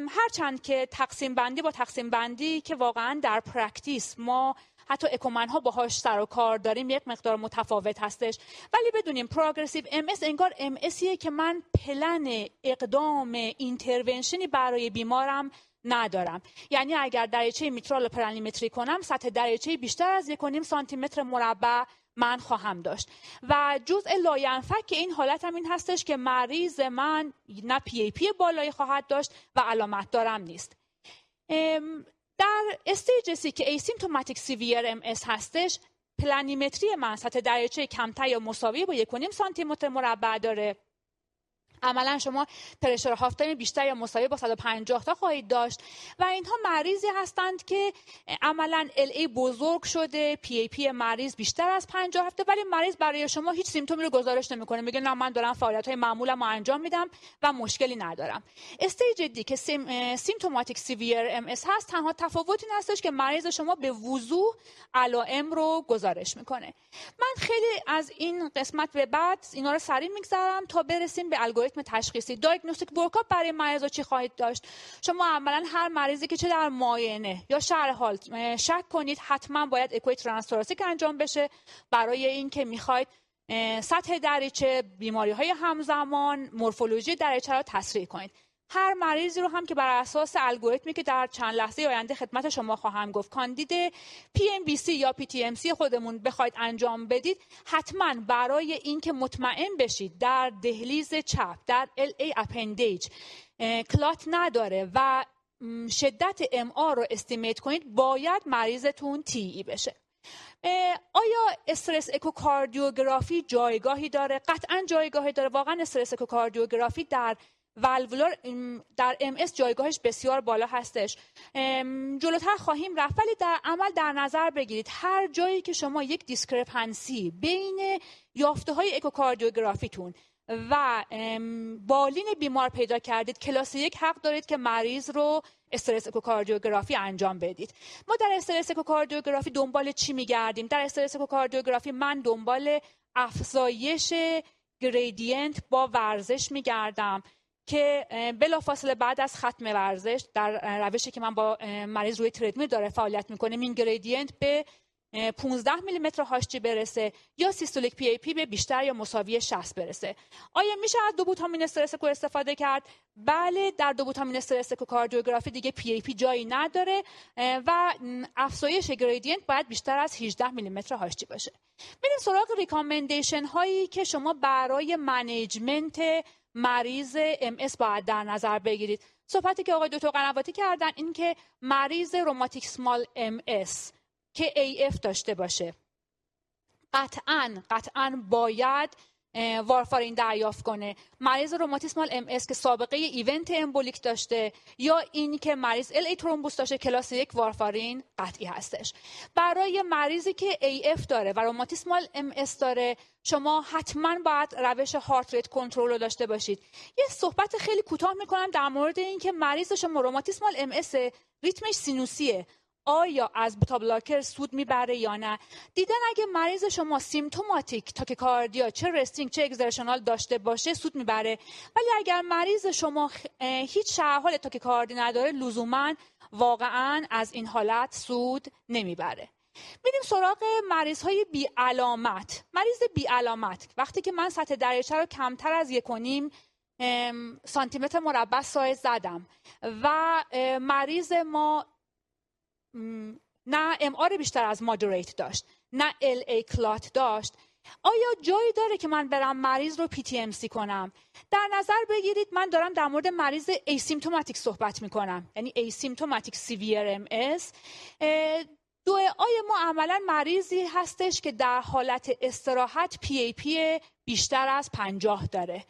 هرچند که تقسیم بندی با تقسیم بندی که واقعا در practice ما حتی echo man ها باهاش سر و کار داریم یک مقدار متفاوت هستش. ولی بدونیم progressive MS انگار MS ای که من پلن اقدام intervention ی برای بیمارم ندارم. یعنی اگر دریچه میترال planimetry کنم سطح دریچه بیشتر از 1.5 سانتی متر مربع من خواهم داشت. و جزء لاینفک که این حالت هم این هستش که مریض من نه PAP بالایی خواهد داشت و علامت دارم نیست. در stage C که asymptomatic severe MS هستش planimetry من سطح دریچه کمتر یا مساوی با 1.5 سانتی متر مربع داره. عملا شما pressure half-time بیشتر یا مساوی با 150 تا خواهید داشت. و اینها مریضی هستند که عملا LA بزرگ شده PAP مریض بیشتر از 50 هسته ولی مریض برای شما هیچ symptom ی رو گزارش نمی‌کنه. میگه نه من دارم فعالیت های معمولم رو انجام میدم و مشکلی ندارم. stage D که sym، symptomatic severe MS هست تنها تفاوتی این هستش که مریض شما به وضوح علائم رو گزارش می‌کنه. من خیلی از این قسمت به بعد اینا رو سریع میگذرم تا برسیم به الگوریتم الگوریتم تشخیصی. دیاگنوستیک ورکاپ برای مریض چی خواهید داشت؟ شما عملا هر مریضی که چه در معاینه یا شرح حال شک کنید حتما باید اکوی ترانستوراسیک انجام بشه. برای اینکه می‌خواید سطح دریچه بیماری های همزمان مورفولوژی دریچه را تسریع کنید. هر مریضی رو هم که بر اساس الگوریتمی که در چند لحظه آینده خدمت شما خواهم گفت کاندید PMBC یا PTMC خودمون بخواید انجام بدید حتما برای اینکه مطمئن بشید در دهلیز چپ در LA appendage clot نداره و شدت MR رو estimate کنید باید مریضتون TEE بشه. آیا stress echocardiography جایگاهی داره؟ قطعا جایگاهی داره. واقعا stress echocardiography در والولار در ام جایگاهش بسیار بالا هستش. جلوتر خواهیم رفت ولی در عمل در نظر بگیرید. هر جایی که شما یک discrepancy بین یافته های اکوکاردیوگرافیتون و بالین بیمار پیدا کردید کلاس یک حق دارید که مریض رو stress echocardiography انجام بدید. ما در stress echocardiography دنبال چی میگردیم؟ در stress echocardiography من دنبال افزایش gradient با ورزش میگردم. که بلافاصله بعد از ختم ورزش در روشی که من با مریض روی تردمیل داره فعالیت می‌کنه این gradient به 15 میلیمتر HG برسه یا systolic PAP به بیشتر یا مساوی 60 برسه. آیا میشه از dobutamine stress echo استفاده کرد؟ بله در dobutamine stress echocardiography دیگه PAP جایی نداره و افزایش gradient باید بیشتر از 18 میلیمتر HG باشه. بریم سراغ recommendation هایی که شما برای management مریض MS باید در نظر بگیرید. صحبتی که آقای دکتر قنواتی کردن این که مریض rheumatismal MS که AF داشته باشه. قطعا قطعا باید وارفارین دریافت کنه. مریض rheumatismal MS که سابقه event embolic داشته یا این که مریض LA thrombus داشته کلاس یک وارفارین قطعی هستش. برای مریضی که AF داره و rheumatismal MS داره شما حتما باید روش heart rate control رو داشته باشید. یه صحبت خیلی کوتاه می‌کنم در مورد اینکه مریض شما rheumatismal MS ریتمش سینوسیه. آیا از beta blocker سود می‌بره یا نه؟ دیدن اگه مریض شما symptomatic tachycardia چه resting چه exertional داشته باشه سود می‌بره. ولی اگر مریض شما هیچ شرحال تاکیکاردی نداره لزوما واقعا از این حالت سود نمی‌بره. میریم سراغ مریض های بی علامت مریض بی علامت وقتی که من سطح دریچه رو کمتر از یک و نیم سانتیمتر مربع سایز زدم و مریض ما نه MR بیشتر از moderate داشت نه LA clot داشت. آیا جایی داره که من برم مریض رو PTMC کنم؟ در نظر بگیرید من دارم در مورد مریض asymptomatic صحبت می‌کنم یعنی asymptomatic severe MS. دو آیا ما عملا مریضی هستش که در حالت استراحت PAP بیشتر از پنجاه داره.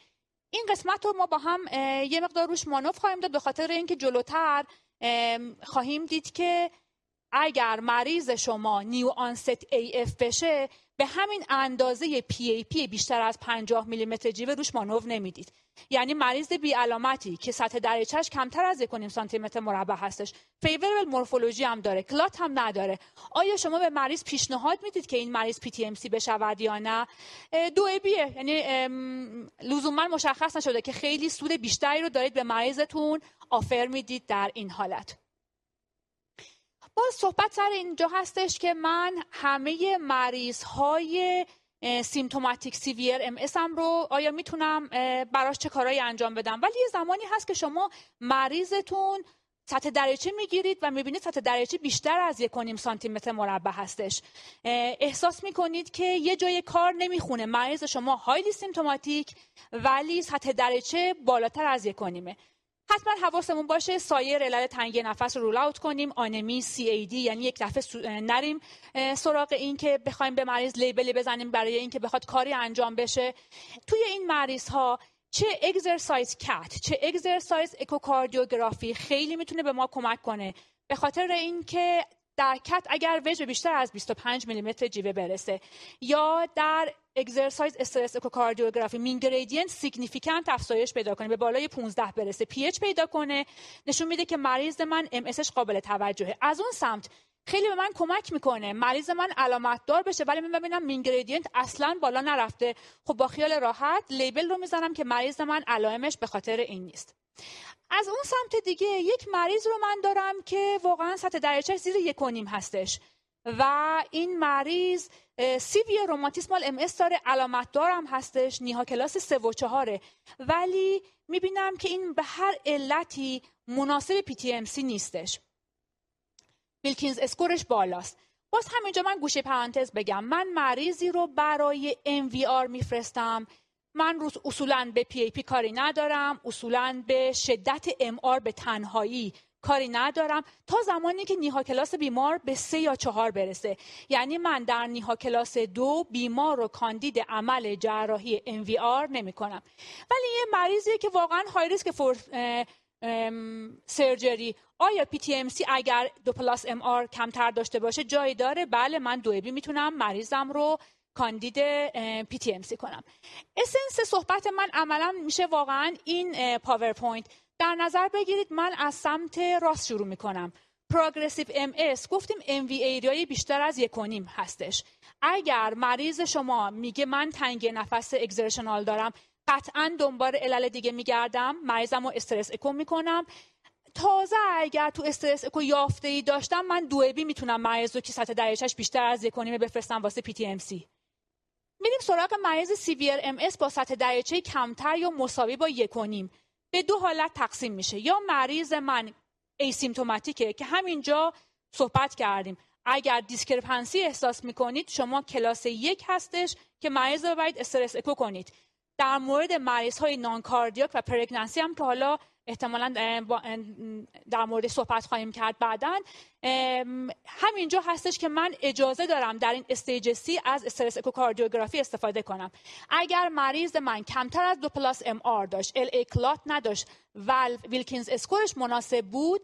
این قسمت رو ما با هم یه مقدار روش مانور خواهیم داد به خاطر اینکه جلوتر خواهیم دید که اگر مریض شما new onset AF بشه به همین اندازه PAP بیشتر از 50 میلیمتر جیوه روش مانور نمی‌دید. یعنی مریض بی علامتی که سطح دریچش کمتر از 1.5 سانتی متر مربع هستش. favorable morphology هم داره clot هم نداره. آیا شما به مریض پیشنهاد می‌دید که این مریض PTMC بشود یا نه؟ دو بیه یعنی لزوما مشخص نشده که خیلی سود بیشتری رو دارید به مریضتون offer می‌دید در این حالت. باز صحبت سر اینجا هستش که من همه مریض های symptomatic severe MS هم رو آیا می‌تونم براش چه کارهایی انجام بدم؟ ولی یه زمانی هست که شما مریضتون سطح دریچه می‌گیرید و می‌بینید سطح دریچه بیشتر از یک سانتی متر مربع هستش. احساس می‌کنید که یه جای کار نمی‌خونه. مریض شما هایلی سیمتوماتیک ولی سطح دریچه بالاتر از یک حتما حواسمون باشه سایر علل تنگی نفس رو رول اوت کنیم. آنمی سی ای دی یعنی یک دفعه نریم سراغ این که بخوایم به مریض لیبلی بزنیم برای اینکه بخواد کاری انجام بشه. توی این مریض ها چه exercise cath چه exercise echocardiography خیلی می‌تونه به ما کمک کنه. به خاطر اینکه در cath اگر وجه بیشتر از 25 میلیمتر جیوه برسه یا در exercise stress echocardiography mean gradient significant افزایش پیدا کنه به بالای 15 برسه PH پیدا کنه نشون میده که مریض من MS قابل توجهه. از اون سمت خیلی به من کمک می‌کنه. مریض من علامت دار بشه. ولی من ببینم mean gradient اصلا بالا نرفته. خب با خیال راحت label رو می‌زنم که مریض من علائمش به خاطر این نیست. از اون سمت دیگه یک مریض رو من دارم که واقعا سطح دریچه زیر یک و نیم هستش. و این مریض severe rheumatismal MS داره علامت دارم هستش NYHA class سه و چهاره. ولی می‌بینم که این به هر علتی مناسب PTMC نیستش. Wilkins score ش بالاست. باز همینجا من گوشه پرانتز بگم. من مریضی رو برای MVR میفرستم. من اصولا به PAP کاری ندارم. اصولا به شدت MR به تنهایی کاری ندارم. تا زمانی که NYHA class بیمار به سه یا چهار برسه. یعنی من در NYHA class دو بیمار رو کاندید عمل جراحی MVR نمی کنم ولی یه مریضیه که واقعا high risk surgery. آیا PTMC اگر دو plus MR کمتر داشته باشه جایی داره؟ بله من دو بی می‌تونم مریضم رو کاندید PTMC کنم. essence صحبت من عملا میشه واقعا این پاورپوینت. در نظر بگیرید من از سمت راست شروع می‌کنم. progressive MS گفتیم MV area ی بیشتر از یک هستش. اگر مریض شما میگه من تنگ نفس exertional دارم قطعا دنبال علل دیگه میگردم. مریضم رو stress echo می‌کنم. تازه اگر تو stress echo یافته ای داشتم من دو بی می‌تونم مریض رو که سطح دریچش بیشتر از یک بفرستم واسه PTMC. میریم سراغ مریض severe MS با سطح دریچه کمتر یا مساوی با یک به دو حالت تقسیم میشه. یا مریض من asymptomatic ه که همینجا صحبت کردیم. اگر discrepancy احساس می‌کنید شما کلاس یک هستش که مریض رو باید stress echo کنید. در مورد مریض های noncardiac و pregnancy هم که حالا احتمالا در مورد صحبت خواهیم کرد بعدا همینجا هستش که من اجازه دارم در این stage C از stress echocardiography استفاده کنم. اگر مریض من کمتر از دو plus MR داشت LA clot نداشت valve Wilkins score ش مناسب بود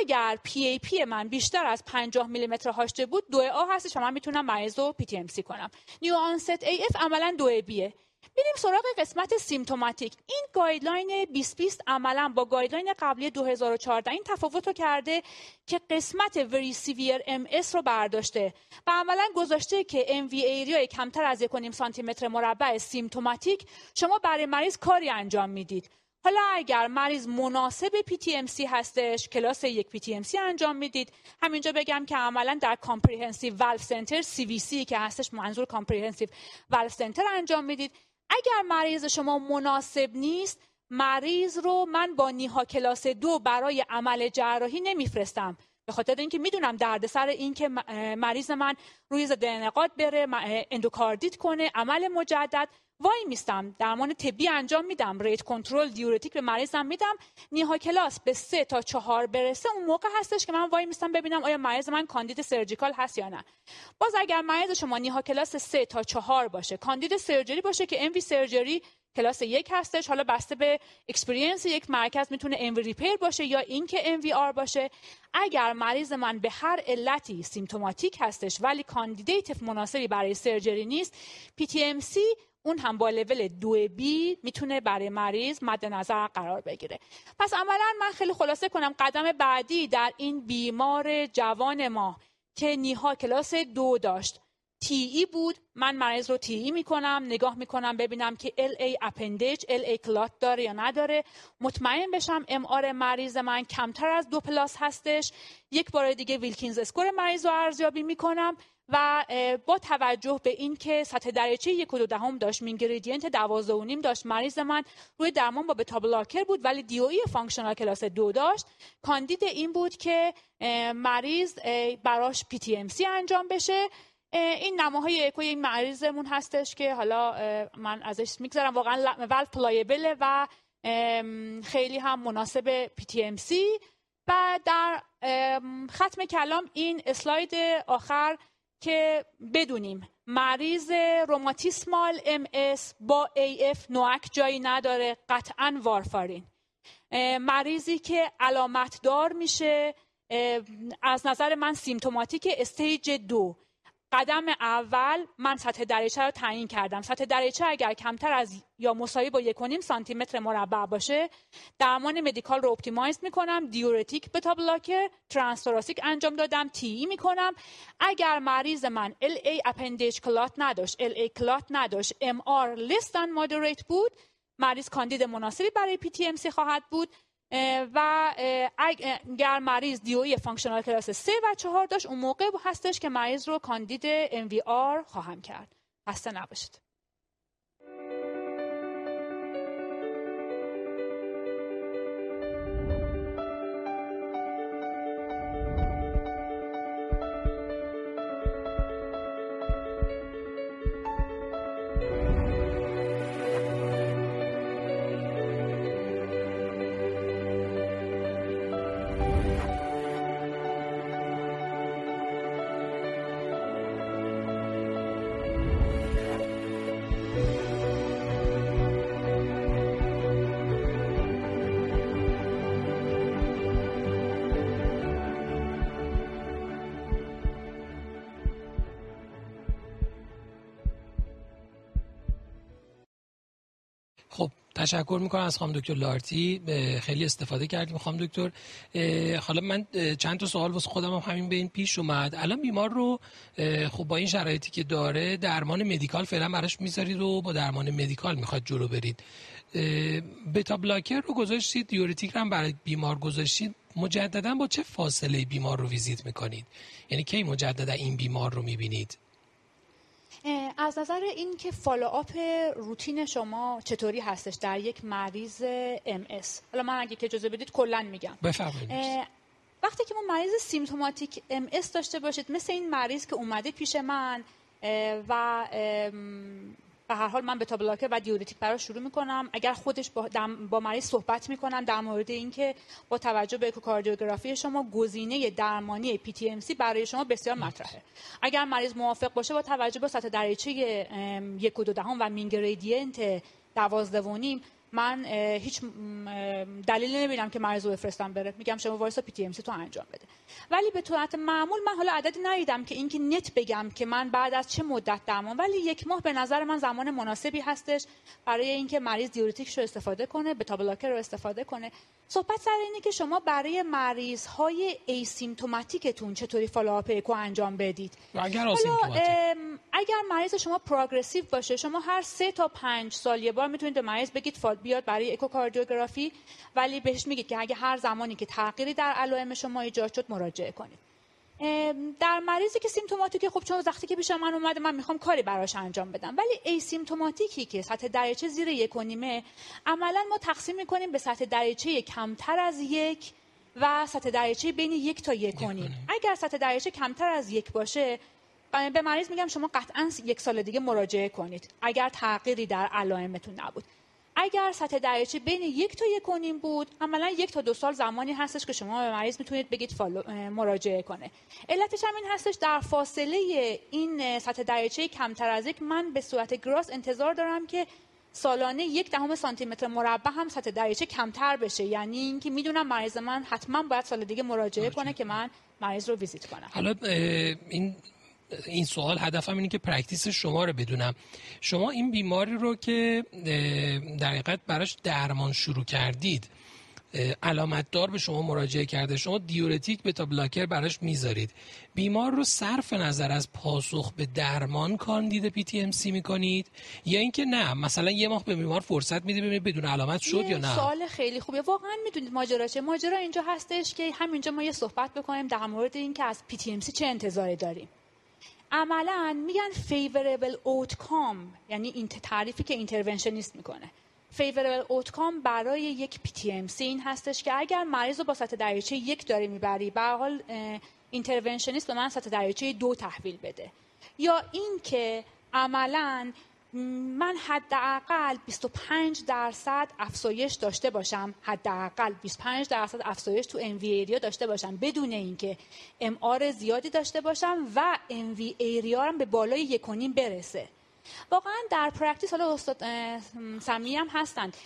اگر PAP من بیشتر از 50 میلیمتر داشته بود دو آ هستش و من می‌تونم مریض رو PTMC کنم. new onset AF عملا دو بیه میریم سراغ قسمت symptomatic. این guideline 2020 عملا با guideline قبلی 2014 این تفاوت رو کرده که قسمت very severe MS رو برداشته و عملا گذاشته که MV area کمتر از 1.5 سانتی متر مربع symptomatic شما برای مریض کاری انجام می‌دید. حالا اگر مریض مناسب PTMC هستش کلاس یک PTMC انجام می‌دید. همینجا بگم که عملا در comprehensive valve center CVC که هستش منظور comprehensive valve center انجام می‌دید. اگر مریض شما مناسب نیست مریض رو من با NYHA class دو برای عمل جراحی نمیفرستم. به خاطر اینکه می‌دونم دردسر این که مریض من روی ضد انعقاد بره اندوکاردیت کنه عمل مجدد. وای میستم درمان طبی انجام میدم rate control diuretic به مریضم میدم. NYHA class به سه تا چهار برسه اون موقع هستش که من وای میستم ببینم آیا مریض من کاندید surgical هست یا نه. باز اگر مریض شما NYHA class سه تا چهار باشه کاندید surgery باشه که MV surgery class یک هستش. حالا بسته به experience یک مرکز می‌تونه MV repair باشه یا اینکه MVR باشه. اگر مریض من به هر علتی symptomatic هستش ولی candidate مناسبی برای surgery نیست PTMC اون هم با level دو B می‌تونه برای مریض مد نظر قرار بگیره. پس عملا من خیلی خلاصه کنم قدم بعدی در این بیمار جوان ما که NYHA class دو داشت. TEE بود. من مریض رو TEE می‌کنم نگاه می‌کنم ببینم که LA appendage LA clot داره یا نداره. مطمئن بشم MR مریض من کمتر از دو plus هستش. یک بار دیگه Wilkins score مریض رو ارزیابی می‌کنم و با توجه به اینکه سطح دریچه یک و دو دهم داشت mean gradient دوازده و نیم داشت مریض من روی درمان با beta blocker بود ولی DOE functional class دو داشت. کاندید این بود که مریض براش PTMC انجام بشه. این نماهای اکوی این مریضمون هستش که حالا من ازش می‌گذارم واقعا valve pliable و خیلی هم مناسب PTMC. و در ختم کلام این اسلاید آخر که بدونیم مریض روماتیسمال MS با AF NOAC جایی نداره قطعا وارفارین. مریضی که علامت دار میشه از نظر من symptomatic stage دو. قدم اول من سطح دریچه رو تعیین کردم. سطح دریچه اگر کمتر از یا مساوی با 1.5 سانتی متر مربع باشه. درمان medical رو optimize می‌کنم. diuretic beta blocker. transthoracic انجام دادم. TEE می‌کنم. اگر مریض من LA appendage clot نداشت LA clot نداشت MR less than بود مریض کاندید مناسبی برای PTMC خواهد بود. و اگر مریض DOE functional class 3 و 4 داشت اون موقع هستش که مریض رو کاندید MVR خواهم کرد. خسته نباشید. تشکر می‌کنم از خانم دکتر لارتی. خیلی استفاده کردیم خانم دکتر. حالا من چند تا سوال واسه خودم هم همین به این پیش اومد. الان بیمار رو خب با این شرایطی که داره درمان مدیکال فعلا براش می‌ذارید و با درمان مدیکال می‌خواد جلو برید. بتا بلاکر رو گذاشتید دیورتیک هم برای بیمار گذاشتید. مجددا با چه فاصله بیمار رو ویزیت می‌کنید؟ یعنی کی مجددا این بیمار رو می‌بینید؟ از نظر این که approach تون شما چطوری هستش در یک مریض MS حالا من اگه که اجازه بدید کلا میگم. بفرمایید. وقتی که ما مریض symptomatic MS داشته باشید مثل این مریض که اومده پیش من و به هر حال من beta blocker و diuretic براش شروع می‌کنم. اگر خودش با, با مریض صحبت می‌کنم در مورد اینکه با توجه به اکوکاردیوگرافی شما گزینه درمانی PTMC برای شما بسیار مطرحه. اگر مریض موافق باشه با توجه به سطح دریچه یک و دو دهم و mean gradient دوازده و نیم من هیچ دلیلی نمی‌بینم که مریض رو بفرستم بره. میگم شما وایسا PTMC تو انجام بده. ولی به صورت معمول من حالا عددی ندیدم که اینکه نت بگم که من بعد از چه مدت درمان. ولی یک ماه به نظر من زمان مناسبی هستش برای اینکه مریض diuretic ش رو استفاده کنه beta blocker رو استفاده کنه. صحبت سر اینه که شما برای مریض های asymptomatic تون چطوری follow up اکو انجام بدید؟ اگر اگر مریض شما پروگرسیو باشه شما هر سه تا پنج سال یه بار می‌تونید به مریض بگید فال بیاد برای اکوکاردیوگرافی ولی بهش میگید که اگه هر زمانی که تغییری در علائم شما ایجاد شد مراجعه کنید. در مریضی که سیمتوماتیکه خب چون وقتی که پیش من اومده من می‌خوام کاری براش انجام بدم. ولی ای سیمتوماتیکی که سطح دریچه زیر یک و نیمه عملا ما تقسیم می‌کنیم به سطح دریچه کمتر از یک و سطح دریچه بین یک تا یک و نیم. اگر سطح دریچه کمتر از یک باشه به مریض میگم شما قطعا یک سال دیگه مراجعه کنید اگر تغییری در علائمتون نبود. اگر سطح دریچه بین یک تا یک و نیم بود عملا یک تا دو سال زمانی هستش که شما به مریض می‌تونید بگید فالو مراجعه کنه. علتش هم این هستش در فاصله این سطح دریچه کمتر از یک من به صورت گراس انتظار دارم که سالانه یک دهم سانتی متر مربع هم سطح دریچه کمتر بشه. یعنی اینکه می‌دونم مریض من حتما باید سال دیگه مراجعه کنه که من مریض رو ویزیت کنم. حالا این این سوال هدفم اینه که practice شما رو بدونم. شما این بیماری رو که در حقیقت براش درمان شروع کردید علامت دار به شما مراجعه کرده. شما diuretic beta blocker براش می‌ذارید. بیمار رو صرف نظر از پاسخ به درمان کاندید PTMC می‌کنید؟ یا اینکه نه مثلا یه ماه به بیمار فرصت میده ببینید بدون علامت شد یا نه؟ سوال خیلی خوبه واقعا می‌دونید ماجرا چه ماجرا اینجا هستش که همینجا ما یه صحبت بکنیم در مورد اینکه از PTMC چه انتظاری داریم. عملا میگن favorable outcome یعنی این تعریفی که interventionist می‌کنه. favorable outcome برای یک PTMC این هستش که اگر مریض رو با سطح دریچه یک داره می‌بری به حال interventionist به من سطح دریچه دو تحویل بده. یا اینکه عملا من حداقل 25 درصد افزایش داشته باشم. حداقل 25 درصد افزایش تو MV area داشته باشم. بدون اینکه MR زیادی داشته باشم و MV area هم به بالای یکونیم برسه. واقعا در practice حالا استاد سمی هم هستند.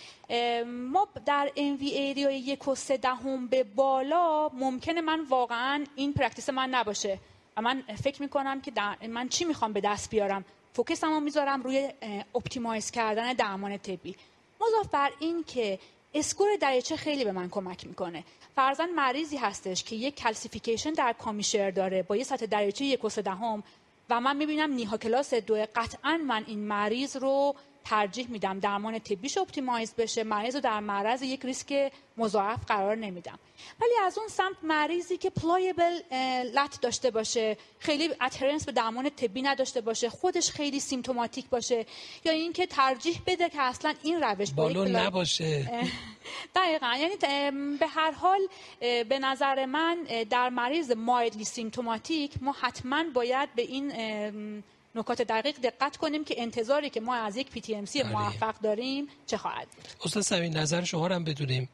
ما در MV area یک و سه دهم به بالا ممکنه من واقعا این practice من نباشه. و من فکر می‌کنم که من چی می‌خوام به دست بیارم؟ focus مو می‌ذارم روی optimize کردن درمان طبی. مضاف بر این که score دریچه خیلی به من کمک می‌کنه. فرضا مریضی هستش که یک calcification در commissure داره با یه سطح دریچه یک و دهم و من می‌بینم NYHA class دو. قطعا من این مریض رو ترجیح میدم درمان طبیش optimize بشه مریض رو در معرض یک ریسک مضاعف قرار نمیدم. ولی از اون سمت مریضی که pliable leaflet داشته باشه خیلی adherence به درمان طبی نداشته باشه خودش خیلی symptomatic باشه یا اینکه ترجیح بده که اصلا این روش بالون نباشه. دقیقا. یعنی به هر حال به نظر من در مریض mildly symptomatic ما حتما باید به این نکات دقیق دقت کنیم که انتظاری که ما از یک PTMC موفق داریم چه خواهد بود. استاد سمین نظر شما هم بدونیم.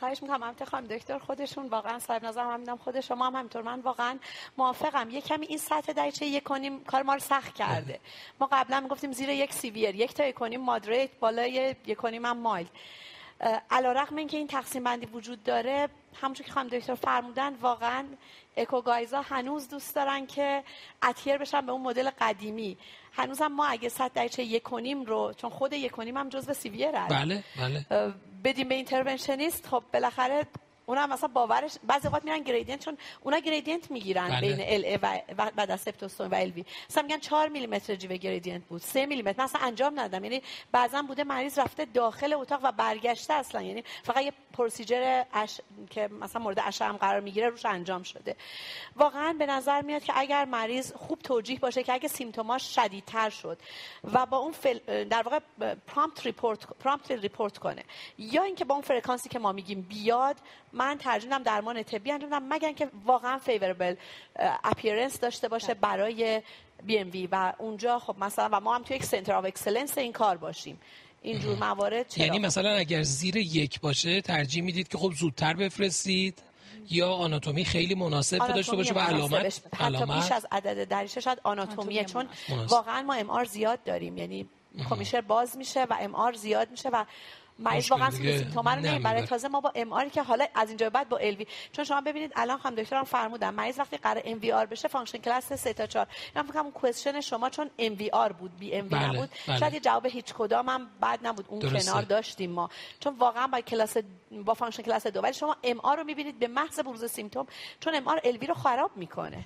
خواهش می‌کنم هم خانم دکتر خودشون واقعا صاحب نظر هم میدم خود شما هم همینطور. من واقعا موافقم. یه کمی این سطح دریچه یک کنیم کار ما رو سخت کرده. ما قبلا می‌گفتیم زیر یک سیویر یک تا یک کنیم مادریت بالای یک کنیم هم مایل. علیرغم اینکه این تقسیم بندی وجود داره همونطور که خانم دکتر فرمودن واقعا اکوگایزا هنوز دوست دارن که اتیر بشن به اون مدل قدیمی. هنوز هم ما اگه صد درجه یکونیم رو چون خود یکونیم هم جزو severe بله بله. بدیم به interventionist خب بالاخره اونا مثلا باورش بعضی وقت میرن gradient چون اونا gradient می‌گیرن بله. بین LA و بعد از septostomy و LV. مثلا میگن 4 میلی متر جیوه gradient بود 3 میلی متر مثلا انجام ندادم. یعنی بعضا بوده مریض رفته داخل اتاق و برگشته اصلا. یعنی فقط یه procedure اش... که مثلا مورد اشعه هم قرار می‌گیره روش انجام شده. واقعا به نظر میاد که اگر مریض خوب توجیه باشه که اگه symptom هاش شدیدتر شد و با اون فل... در واقع prompt report prompt report کنه یا اینکه با اون فرکانسی که ما میگیم بیاد من ترجیح درمان طبی انجام بدم مگر که واقعا favorable appearance داشته باشه برای BMV و اونجا خب مثلا و ما هم توی یک center of excellence این کار باشیم. اینجور موارد چرا؟ یعنی مثلا اگر زیر یک باشه ترجیح می‌دید که خب زودتر بفرستید یا آناتومی خیلی مناسب داشته باشه و علامت حتی بیش از عدد دریشه شاید آناتومیه چون واقعا ما ام آر زیاد داریم. یعنی کمیشر باز میشه و ام آر زیاد میشه و مریض واقعا سیمتوم رو نمی‌بره تازه ما با ام که حالا از اینجا بعد با ال چون شما ببینید الان هم دکترم فرمودن مریض وقتی قرار ام وی آر بشه فانکشن کلاس 3 تا 4 من فکر کنم کوئسچن شما چون ام وی آر بود بی ام وی بله، نبود بله. شاید جواب هیچ کدام هم بد نبود. اون درسته. کنار داشتیم ما. چون واقعا با کلاس با function class دو. ولی شما MR رو می‌بینید به محض بروز symptom چون MR LV رو خراب می‌کنه.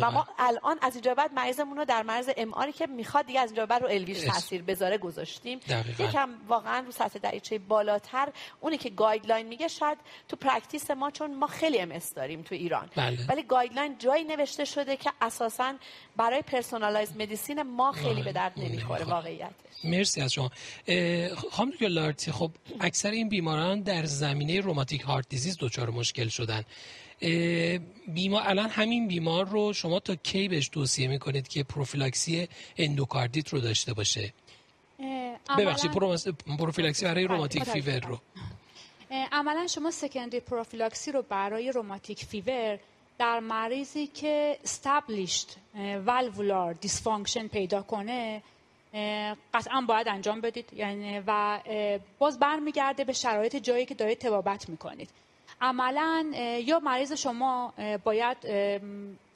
و ما الان از اینجا بعد مریضمون رو در مرز MR ی که می‌خواد دیگه از اینجا بعد رو LV تاثیر بذاره گذاشتیم. یکم واقعا رو سطح دریچه بالاتر اونی که guideline میگه شاید تو practice ما چون ما خیلی MR داریم تو ایران. بله. ولی guideline جایی نوشته شده که اساسا برای personalized medicine ما خیلی به درد نمی‌خوره واقعیتش. مرسی از شما. خانم دکتر لارتی خب اکثر این بیماران در زمینه rheumatic heart disease دچار مشکل شدن. بیمار الان همین بیمار رو شما تا کی بهش توصیه می‌کنید که پروفیلاکسی اندوکاردیت رو داشته باشه؟ ببخشید پروفیلاکسی برای بله، rheumatic fever رو. عملا شما secondary پروفیلاکسی رو برای rheumatic fever در مریضی که established valvular dysfunction پیدا کنه قطعا باید انجام بدید. یعنی و باز برمیگرده به شرایط جایی که دارید طبابت می‌کنید. عملا یا مریض شما باید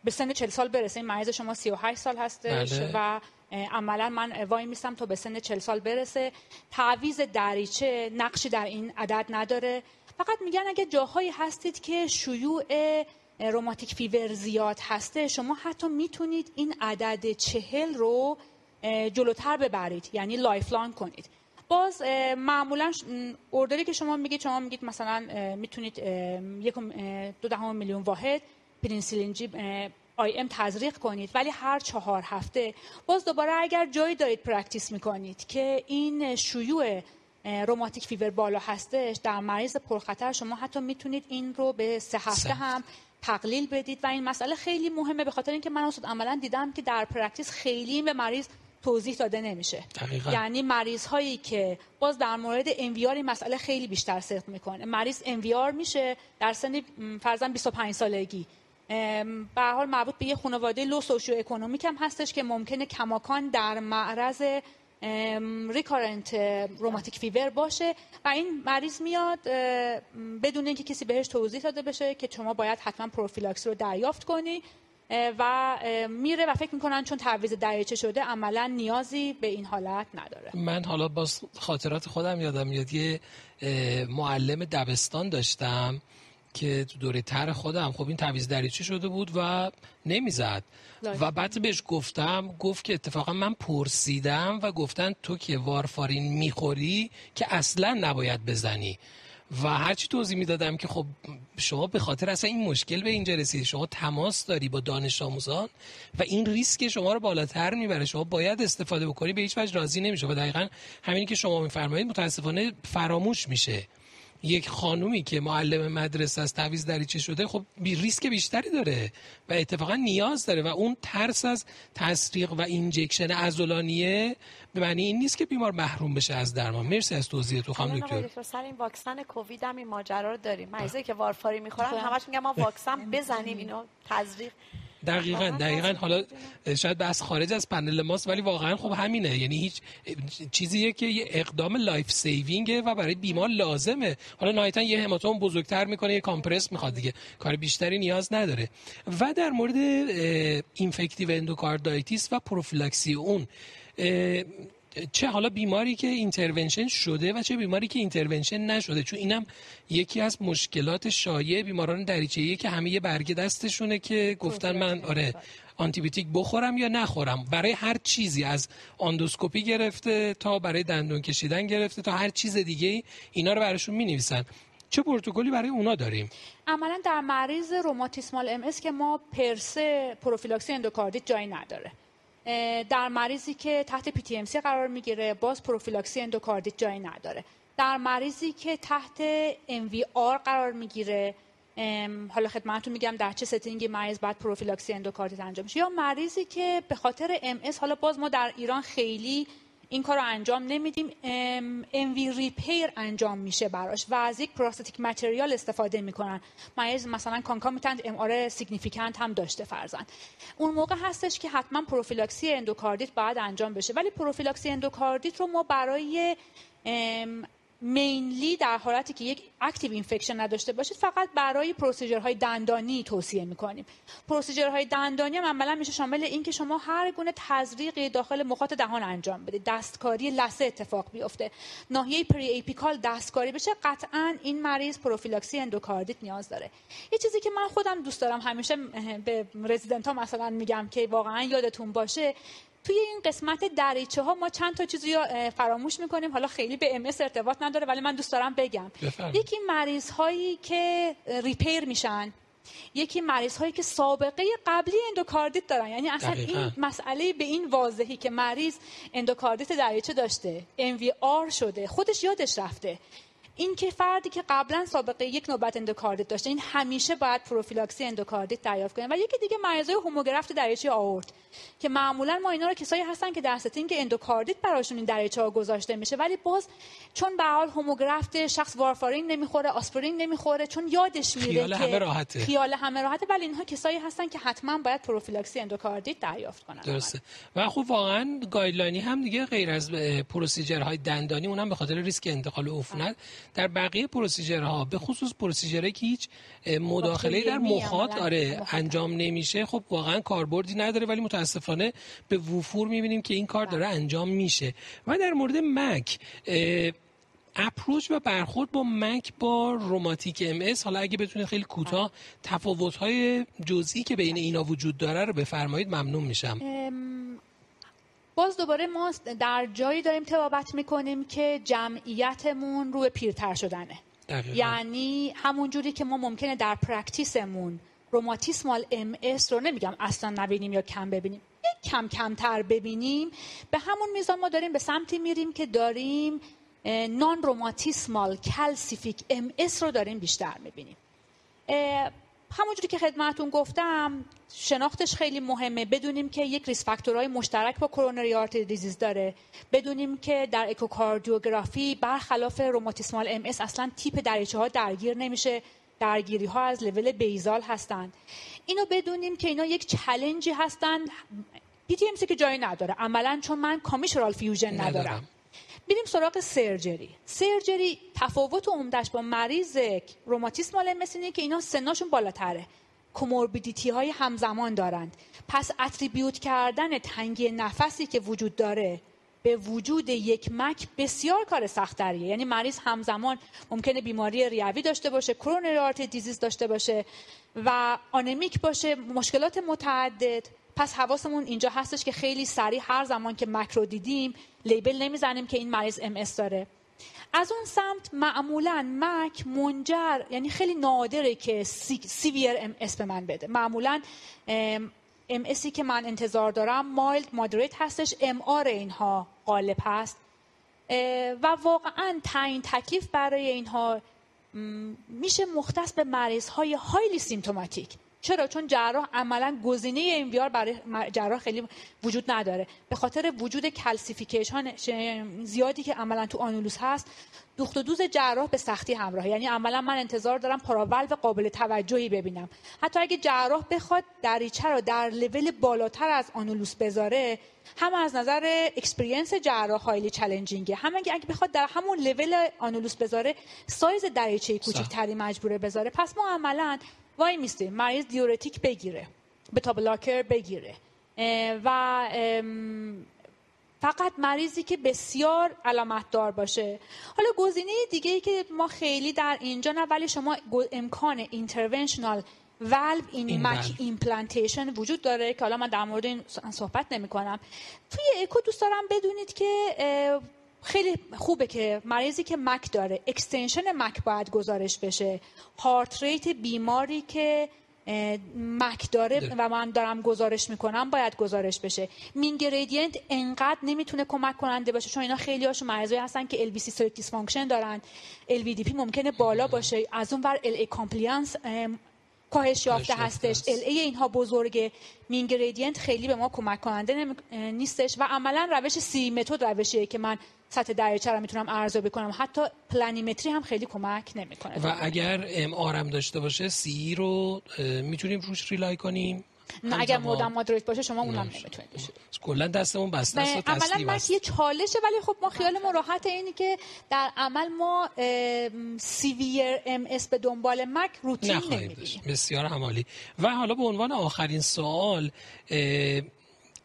به سن 40 سال برسه. این مریض شما 38 سال هستش بله. و عملا من وای میستم تا به سن 40 سال برسه. تعویض دریچه نقشی در این عدد نداره. فقط میگن اگه جاهایی هستید که شیوع rheumatic fever زیاد هستش شما حتی می‌تونید این عدد چهل رو جلوتر ببرید یعنی lifelong کنید. باز معمولا order ی که شما میگید شما میگید مثلا می‌تونید یک دو دهم میلیون واحد penicillin G IM تزریق کنید ولی هر چهار هفته باز دوباره اگر جایی دارید practice می‌کنید که این شیوع rheumatic fever بالا هستش در مریض پرخطر شما حتی می‌تونید این رو به سه هفته هم تقلیل بدید. و این مسئله خیلی مهمه به خاطر اینکه من اصلا عملا دیدم که در practice خیلی به مریض توضیح داده نمیشه. دقیقا. یعنی مریض هایی که باز در مورد MVR این مسئله خیلی بیشتر صدق می‌کنه. مریض MVR میشه در سن فرضا 25 سالگی. به حال مربوط به یه خانواده low socioeconomic هم هستش که ممکنه کماکان در معرض recurrent rheumatic fever باشه و این مریض میاد بدون اینکه کسی بهش توضیح داده بشه که شما باید حتما پروفیلاکسی رو دریافت کنی. و میره و فکر می‌کنن چون تعویض دریچه شده عملا نیازی به این حالت نداره. من حالا با خاطرات خودم یادم میاد یه معلم دبستان داشتم که تو دوره تر خودم. خب این تعویض دریچه شده بود و نمی‌زد. و بعد بهش گفتم گفت که اتفاقا من پرسیدم و گفتن تو که وارفارین می‌خوری که اصلا نباید بزنی. و هرچی توضیح می‌دادم که خب شما به خاطر اصلا این مشکل به اینجا رسید شما تماس داری با دانش آموزان و این ریسک شما رو بالاتر می‌بره. شما باید استفاده بکنی به هیچ وجه راضی نمیشه و دقیقا همینی که شما میفرمایید متاسفانه فراموش میشه. یک خانومی که معلم مدرسه از تعویض دریچه شده خب بی ریسک بیشتری داره و اتفاقا نیاز داره و اون ترس از تسریق و اینجکشن عضلانیه به معنی این نیست که بیمار محروم بشه از درمان. مرسی از توضیحتون خانم دکتر. سر این واکسن کووید هم این ماجرا رو داریم. مریضایی که وارفارین می‌خورن همش میگن ما واکسن بزنیم اینو تزریق. دقیقا دقیقا. حالا شاید بحث خارج از پنل ماست ولی واقعا خب همینه. یعنی هیچ چیزیه که یه اقدام life saving ه و برای بیمار لازمه. حالا نهایتا یه هماتوم بزرگتر می‌کنه یه کمپرس می‌خواد دیگه. کار بیشتری نیاز نداره. و در مورد infective endocarditis و پروفیلاکسی اون چه حالا بیماری که intervention شده و چه بیماری که intervention نشده؟ چون اینم یکی از مشکلات شایع بیماران دریچه‌ای که همه یه برگه دستشونه که گفتن من آره آنتیبیوتیک بخورم یا نخورم؟ برای هر چیزی از آندوسکوپی گرفته تا برای دندون کشیدن گرفته تا هر چیز دیگه اینا رو براشون می نویسن چه پروتکلی برای اونا داریم؟ عملا در مریض روماتیسمال MS که ما per se پروفیلاکسی اندوکاردیت جایی نداره. در مریضی که تحت PTMC قرار می‌گیره باز پروفیلاکسی اندوکاردیت جایی نداره. در مریضی که تحت MVR قرار می‌گیره حالا خدمتتون میگم در چه setting ی مریض بعد پروفیلاکسی اندوکاردیت انجام میشه یا مریضی که به خاطر MR حالا باز ما در ایران خیلی این کار رو انجام نمیدیم. MV repair انجام میشه براش و از یک prosthetic material استفاده می‌کنن. مریض مثلا concomitant MR significant هم داشته فرضا اون موقع هستش که حتما پروفیلاکسی اندوکاردیت باید انجام بشه. ولی پروفیلاکسی اندوکاردیت رو ما برای mainly در حالتی که یک active infection نداشته باشید فقط برای procedure های دندانی توصیه می‌کنیم. procedure های دندانی هم عملا میشه شامل این که شما هر گونه تزریقی داخل مخاط دهان انجام بدید. دستکاری لثه اتفاق بیفته. ناحیه periapical دستکاری بشه قطعا این مریض پروفیلاکسی اندوکاردیت نیاز داره. یه چیزی که من خودم دوست دارم همیشه به رزیدنت ها مثلا میگم که واقعا یادتون باشه توی این قسمت دریچه ها ما چند تا چیزی فراموش می‌کنیم. حالا خیلی به MS ارتباط نداره ولی من دوست دارم بگم. یکی مریض هایی که repair میشن. یکی مریض هایی که سابقه قبلی اندوکاردیت دارن. یعنی اصلا این مسئله به این واضحی که مریض اندوکاردیت دریچه داشته. آر شده. خودش یادش رفته. این که فردی که قبلا سابقه یک نوبت اندوکاردیت داشته این همیشه باید پروفیلاکسی اندوکاردیت دریافت کنه. و یکی دیگه مریضای homograft دریچه آورت که معمولا ما اینا رو کسایی هستن که در setting اندوکاردیت براشون این دریچه ها گذاشته میشه. ولی باز چون به حال homograft شخص وارفارین نمی‌خوره آسپرین نمی‌خوره چون یادش میره خیال که همه راحته. خیال همه راحته. ولی اینها کسایی هستن که حتما باید پروفیلاکسی اندوکاردیت دریافت کنن. درسته. و خب واقعا guideline ی هم دیگه غیر از procedure های دندانی اونم به خاطر ریسک انتقال عفونت. در بقیه procedure ها به خصوص procedure هایی که هیچ مداخله در مخاط آره انجام نمیشه. خب واقعا کاربردی نداره ولی متاسفانه به وفور می‌بینیم که این کار داره انجام میشه. و در مورد MAC approach و برخورد با MAC با rheumatic MS حالا اگه بتونید خیلی کوتاه تفاوت های جزئی که بین اینا وجود داره رو بفرمایید ممنون میشم. باز دوباره ما در جایی داریم طبابت می‌کنیم که جمعیتمون روی پیرتر شدنه. دقیقا. یعنی همون جوری که ما ممکنه در practice مون روماتیسمال MS رو نمیگم اصلا نبینیم یا کم ببینیم یک کم کمتر ببینیم. به همون میزان ما داریم به سمتی میریم که داریم non روماتیسمال calcific MS رو داریم بیشتر می‌بینیم. همونجوری که خدمتتون گفتم شناختش خیلی مهمه. بدونیم که یک risk factor های مشترک با coronary artery disease داره. بدونیم که در اکوکاردیوگرافی برخلاف روماتیسمال MS اصلا tip دریچه ها درگیر نمیشه. درگیری ها از level basal هستند اینو بدونیم که اینا یک challenge ی هستند PTMC که جایی نداره. عملا چون من commissural fusion ندارم. بریم سراغ surgery. surgery تفاوت عمدش با مریض روماتیسمال MS که اینا سناشون بالاتره. comorbidity های همزمان دارند. پس attribute کردن تنگی نفسی که وجود داره به وجود یک MAC بسیار کار سخت‌تریه یعنی مریض همزمان ممکنه بیماری ریوی داشته باشه coronary artery disease داشته باشه و anemic باشه مشکلات متعدد. پس حواسمون اینجا هستش که خیلی سریع هر زمان که MAC رو دیدیم label نمی‌زنیم که این مریض MS داره. از اون سمت معمولا MAC منجر یعنی خیلی نادره که se، severe MS به من بده. معمولا MS ی که من انتظار دارم mild moderate هستش MR اینها غالب هست. و واقعا تعیین تکلیف برای اینها میشه مختص به مریض های highly symptomatic چرا؟ چون جراح عملا گزینه ام برای جراح خیلی وجود نداره. به خاطر وجود calcification زیادی که عملا تو annulus هست دوخت و دوز جراح به سختی همراه. یعنی عملا من انتظار دارم پاراولو قابل توجهی ببینم. حتی اگه جراح بخواد دریچه رو در level بالاتر از annulus بذاره هم از نظر experience جراح خیلی challenging ه هم اگه بخواد در همون level annulus بذاره سایز دریچه کوچیک‌تری مجبوره بذاره. پس ما عملا وای میستیم مریض دیورتیک بگیره بتا بلاکر بگیره. و فقط مریضی که بسیار علامت دار باشه. حالا گزینه دیگه ای که ما خیلی در اینجا نه ولی شما امکان interventional valve in MAC implantation وجود داره که حالا من در مورد این صحبت نمی کنم توی اکو دوست دارم بدونید که خیلی خوبه که مریضی که MAC داره extension MAC باید گزارش بشه. heart rate بیماری که مک داره و من دارم گزارش می‌کنم باید گزارش بشه. مین گریدینت انقدر نمی‌تونه کمک کننده باشه چون اینا خیلی هاشون مریضایی هستن که ال سی سلکتیس فانکشن دارن. ال پی ممکنه بالا باشه. از اون ور ال ای کامپلیانس کاهش یافته هستش. ال ای اینها بزرگه مین گریدینت خیلی به ما کمک کننده نیستش. و عملا روش سی متد روشیه که من سطح دریچه رو می‌تونم ارزیابی کنم حتی پلانیمتری هم خیلی کمک نمی‌کنه. و اگر ام آرم داشته باشه سی رو می‌تونیم روش ریلای کنیم؟ نه اگر مودم مادریت باشه شما اونم نمی‌تونید بشه کلا دستمون بسته است و عملا یه چالشه ولی خب ما خیال ما راحت اینی که در عمل ما سیویر ام اس به دنبال مک روتین نمی‌بینیم. بسیار همالی و حالا به عنوان آخرین سوال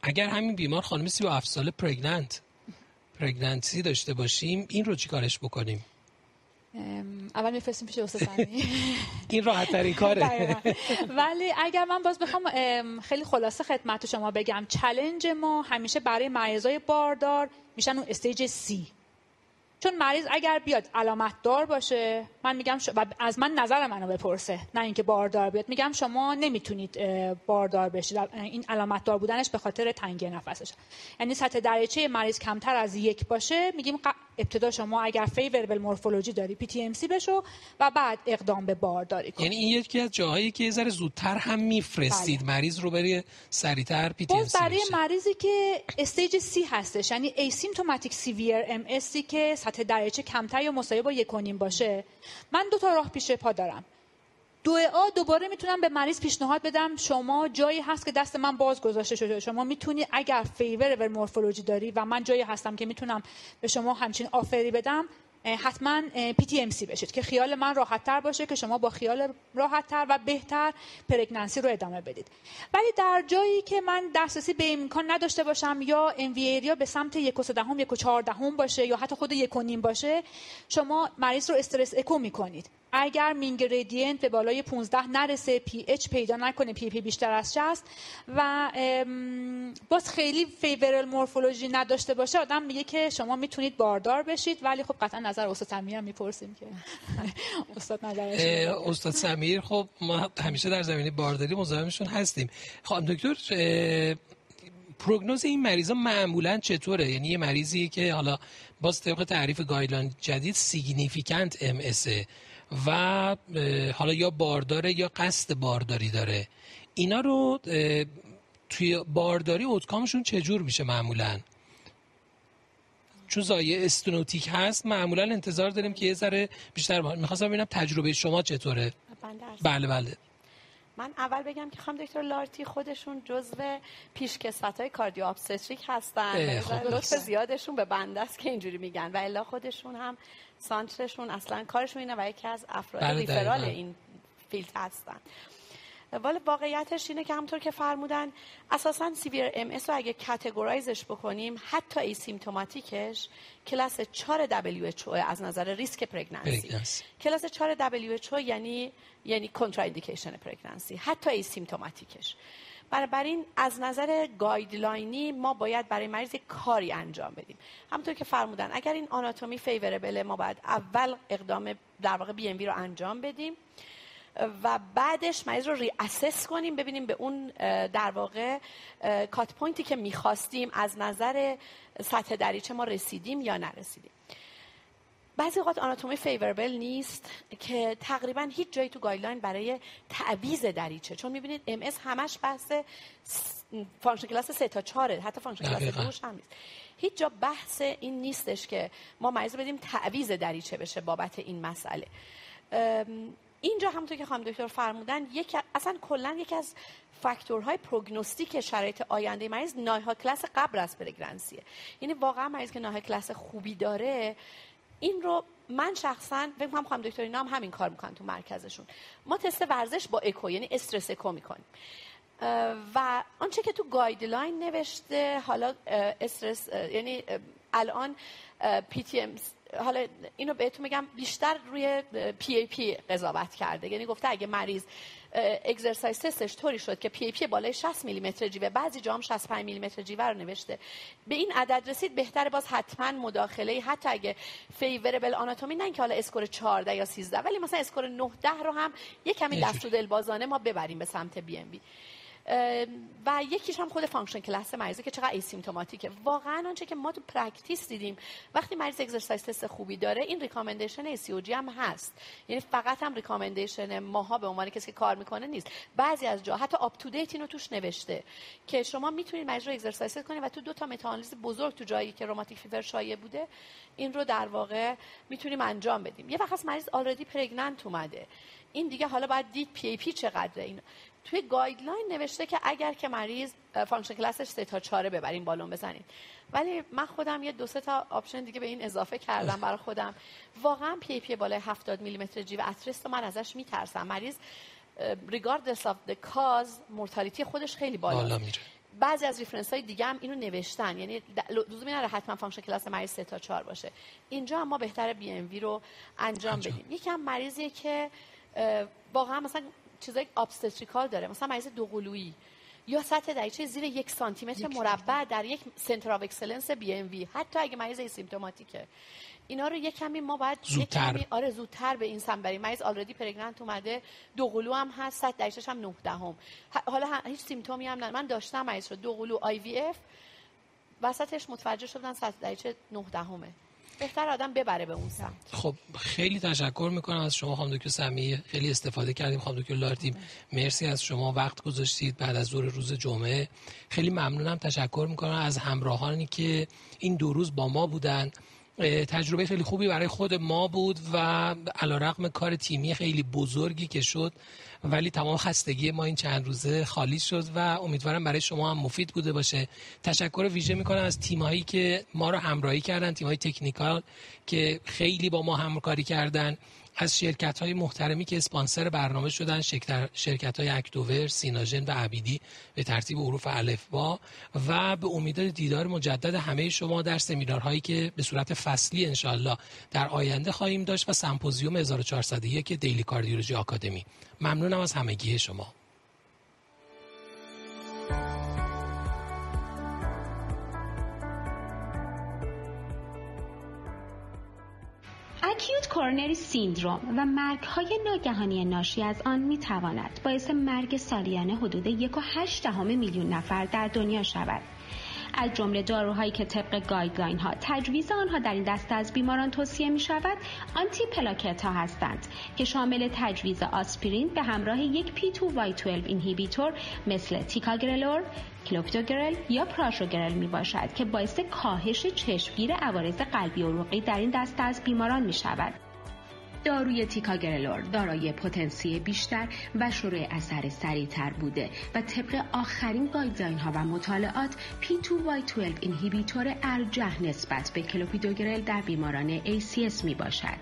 اگر همین بیمار خانم 37 ساله پرگننت پرگننسی داشته باشیم این رو چیکارش بکنیم؟ اول میفرستیم پیش استاد این راحت ترین کاره ولی اگر من باز بخوام خیلی خلاصه خدمت شما بگم. challenge ما همیشه برای مریضای باردار میشن اون stage C چون مریض اگر بیاد علامت دار باشه من میگم ش... و از من نظر منو بپرسه نه اینکه باردار بیاد. میگم شما نمی‌تونید باردار بشید. این علامت دار بودنش به خاطر تنگی نفسش یعنی سطح دریچه مریض کمتر از یک باشه میگیم ابتدا شما اگر favorable morphology داری PTMC بشو و بعد اقدام به بارداری کن. یعنی این یکی از جاهایی که یه ذره زودتر هم میفرستید بله. مریض رو برای سریعتر PTMC برای مریضی که stage C هستش یعنی asymptomatic severe MS که سطح دریچه کمتر یا مساوی با یک باشه؟ من دو تا راه پیش پا دارم. دعا دوباره می‌تونم به مریض پیشنهاد بدم. شما جایی هست که دست من باز گذاشته شده. شما می‌تونی اگر favorable morphology داری و من جایی هستم که می‌تونم به شما همچین offer ی بدم حتما PTMC بشید که خیال من راحت تر باشه که شما با خیال راحت تر و بهتر pregnancy رو ادامه بدید. ولی در جایی که من دسترسی به امکان نداشته باشم یا یا MVA به سمت یک و دهم یک و باشه یا حتی خود یک و نیم باشه شما مریض رو stress echo می‌کنید. اگر mean gradient به بالای 15 نرسه PH پیدا نکنه PAP بیشتر از 60 و باز خیلی favorable morphology نداشته باشه آدم میگه که شما می‌تونید باردار بشید ولی خب قطعا نظر استاد سمیر هم می‌پرسیم که استاد نظرش استاد سمیر خب ما همیشه در زمینه بارداری مزاحمشون هستیم. خب دکتر prognosis این مریضا معمولا چطوره؟ یعنی یه مریضی که حالا باز طبق تعریف guideline جدید significant MS و حالا یا بارداره یا قصد بارداری داره. اینا رو توی بارداری اوتکامشون چجور میشه معمولا؟ چون زایه استنوتیک هست معمولا انتظار داریم که یه ذره بیشتر می‌خواستم ببینم تجربه شما چطوره؟ بله بله. من اول بگم که خانم دکتر لارتی خودشون جزو پیشکسوت های کاردیو آبستریک هستن خب. لطف زیادشون به بنده است که اینجوری میگن. و الا خودشون هم سانترشون اصلا کارشون اینه و یکی از افراد بله، ریفرال این field هستن. ولی واقعیتش اینه که همطور که فرمودن اساسا severe MS رو اگه categorize ش بکنیم حتی asymptomatic ش class 4 WHO از نظر ریسک pregnancy. class 4 WHO یعنی یعنی indication pregnancy حتی asymptomatic ش این از نظر guideline ی ما باید برای مریض کاری انجام بدیم. همونطور که فرمودن اگر این آناتومی favorable ه ما باید اول اقدام در واقع BMV رو انجام بدیم. و بعدش مریض رو reassess کنیم ببینیم به اون در واقع cut point ی که می می‌خواستیم از نظر سطح دریچه ما رسیدیم یا نرسیدیم. بعضی اوقات آناتومی favorable نیست که تقریبا هیچ جایی تو guideline برای تعویض دریچه. چون می‌بینید MS همش بحث function class 3 تا 4 حتی function class 2 هم نیست. هیچ جا بحث این نیستش که ما مریض بدیم تعویض دریچه بشه بابت این مسئله. اینجا همونطور که خانم دکتر فرمودن یک اصلا کلا یکی از فاکتورهای prognostic شرایط آینده مریض NYHA class قبل از pregnancy ه یعنی واقعا مریض که NYHA class خوبی داره این رو من شخصا فکر کنم خانم دکتر اینا هم همین کار می‌کنن تو مرکزشون. ما تست ورزش با اکو یعنی stress echo می‌کنیم. و آنچه که تو guideline نوشته حالا استرس یعنی الان PTMC حالا اینو بهتون میگم بیشتر روی PAP قضاوت کرده. یعنی گفته اگه مریض exercise test ش طوری شد که PAP بالای 60 میلی متر جیوه بعضی جام 65 میلی متر جیوه رو نوشته. به این عدد رسید بهتره باز حتما مداخله حتی اگه favorable anatomy نه اینکه حالا score 14 یا 13 ولی مثلا score 9 10 رو هم یه کمی دست و دل بازانه ما ببریم به سمت BMV و یکیش هم خود function class مریضه که چقدر asymptomatic ه. واقعا آنچه که ما تو practice دیدیم وقتی مریض exercise test خوبی داره این recommendation ESC هم هست. یعنی فقط هم recommendation ماها به عنوان کسی که کار می‌کنه نیست. بعضی از جا حتی UpToDate اینو توش نوشته که شما می‌تونید مریض رو exercise کنید و تو دو تا meta-analysis بزرگ تو جایی که rheumatic fever شایع بوده این رو در واقع می‌تونیم انجام بدیم. یه وقت مریض already pregnant اومده. این دیگه حالا باید دید PAP چقدره. این توی guideline نوشته که اگر که مریض function class ش سه تا چاره ببرین بالون بزنید ولی من خودم یه دو سه تا option دیگه به این اضافه کردم برای خودم. واقعا PAP بالای 70 میلی متر جیوه at rest من ازش میترسم. مریض regardless of the cause مورتالیتی خودش خیلی بالا, بالا میره. بعضی از reference های دیگه هم اینو نوشتن. یعنی لزومی نداره حتما function class مریض 3 تا 4 باشه. اینجا هم ما بهتره BMV رو انجام, انجام. بدیم. یکم مریضیه که واقعا مثلا چیزای obstetrical داره. مثلا مریض دوقلویی. یا سطح دریچه زیر یک سانتی متر مربع در یک center of excellence BMV حتی اگه مریض symptomatic ه اینا رو یک کمی ما باید زودتر. کمی آره زودتر به این سمت بریم. مریض already pregnant اومده. دوقلو هم هست سطح دریچه‌ش هم 9 دهم. حالا هیچ symptom ی هم نداره. من داشتم مریض رو. دوقلو IVF. وسطش متوجه شدن سطح دریچه 9 دهمه. بهتر آدم ببره به اون سمت. خب خیلی تشکر می‌کنم از شما خانم دکتر سمی خیلی استفاده کردیم خانم دکتر لاردیم. مرسی از شما وقت گذاشتید بعد از ظهر روز جمعه. خیلی ممنونم تشکر می‌کنم از همراهانی که این دو روز با ما بودن. تجربه خیلی خوبی برای خود ما بود و علا رقم کار تیمی خیلی بزرگی که شد ولی تمام خستگی ما این چند روزه خالی شد و امیدوارم برای شما هم مفید بوده باشه. تشکر ویژه می‌کنم از تیمهایی که ما رو همراهی کردن تیمهای تکنیکال که خیلی با ما همکاری کردن. از شرکت های محترمی که اسپانسر برنامه شدن شرکت های اکتوور، سیناژن و عبیدی به ترتیب حروف با و به امید دیدار مجدد همه شما در سمینارهایی که به صورت فصلی انشالله در آینده خواهیم داشت و سمپوزیوم 1401 دیلی کاردیولوژی آکادمی ممنونم از همگی شما. acute coronary syndrome و مرگ های ناگهانی ناشی از آن می تواند باعث مرگ سالیانه حدود یک و هشت میلیون نفر در دنیا شود. از جمله داروهایی که طبق guideline ها تجویز آنها در این دسته از بیماران توصیه می شود antiplatelet ها هستند که شامل تجویز آسپرین به همراه یک P2Y12 inhibitor مثل ticagrelor clopidogrel یا prasugrel می باشد که باعث کاهش چشمگیر عوارض قلبی عروقی در این دسته از بیماران می شود. داروی ticagrelor دارای پتانسیل بیشتر و شروع اثر سریعتر بوده و طبق آخرین guideline ها و مطالعات P2Y12 inhibitor ارجح نسبت به کلوپیدوگرل در بیماران ACS می باشد.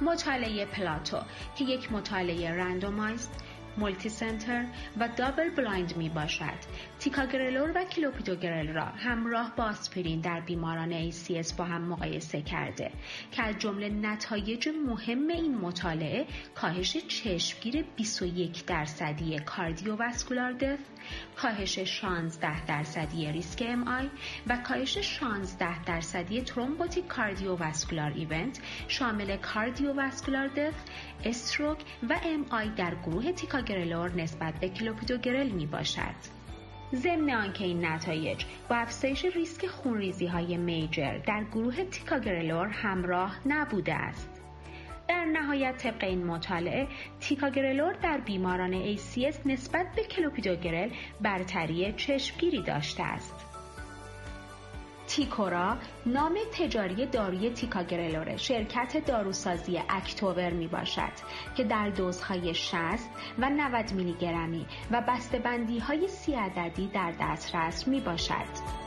مطالعه PLATO که یک مطالعه randomized multicenter و double blind می باشد. ticagrelor و کلوپیدوگرل را همراه با آسپرین در بیماران ACS با هم مقایسه کرده که از جمله نتایج مهم این مطالعه کاهش چشمگیر 21 درصدی cardiovascular death، کاهش 16 درصدی ریسک MI و کاهش 16 درصدی thrombotic cardiovascular event شامل cardiovascular death، stroke و MI در گروه ticagrelor نسبت به کلوپیدوگرل می باشد. ضمن آنکه این نتایج با افزایش ریسک خونریزی های major در گروه ticagrelor همراه نبوده است. در نهایت طبق این مطالعه تیکاگرلور در بیماران ACS نسبت به کلوپیدوگرل برتری چشمگیری داشته است. تیکورا نام تجاری داروی تیکاگرلور شرکت داروسازی اکتوبر می باشد که در دوزهای 60 و 90 میلی گرمی و بسته‌بندی های سی عددی در دسترس می باشد.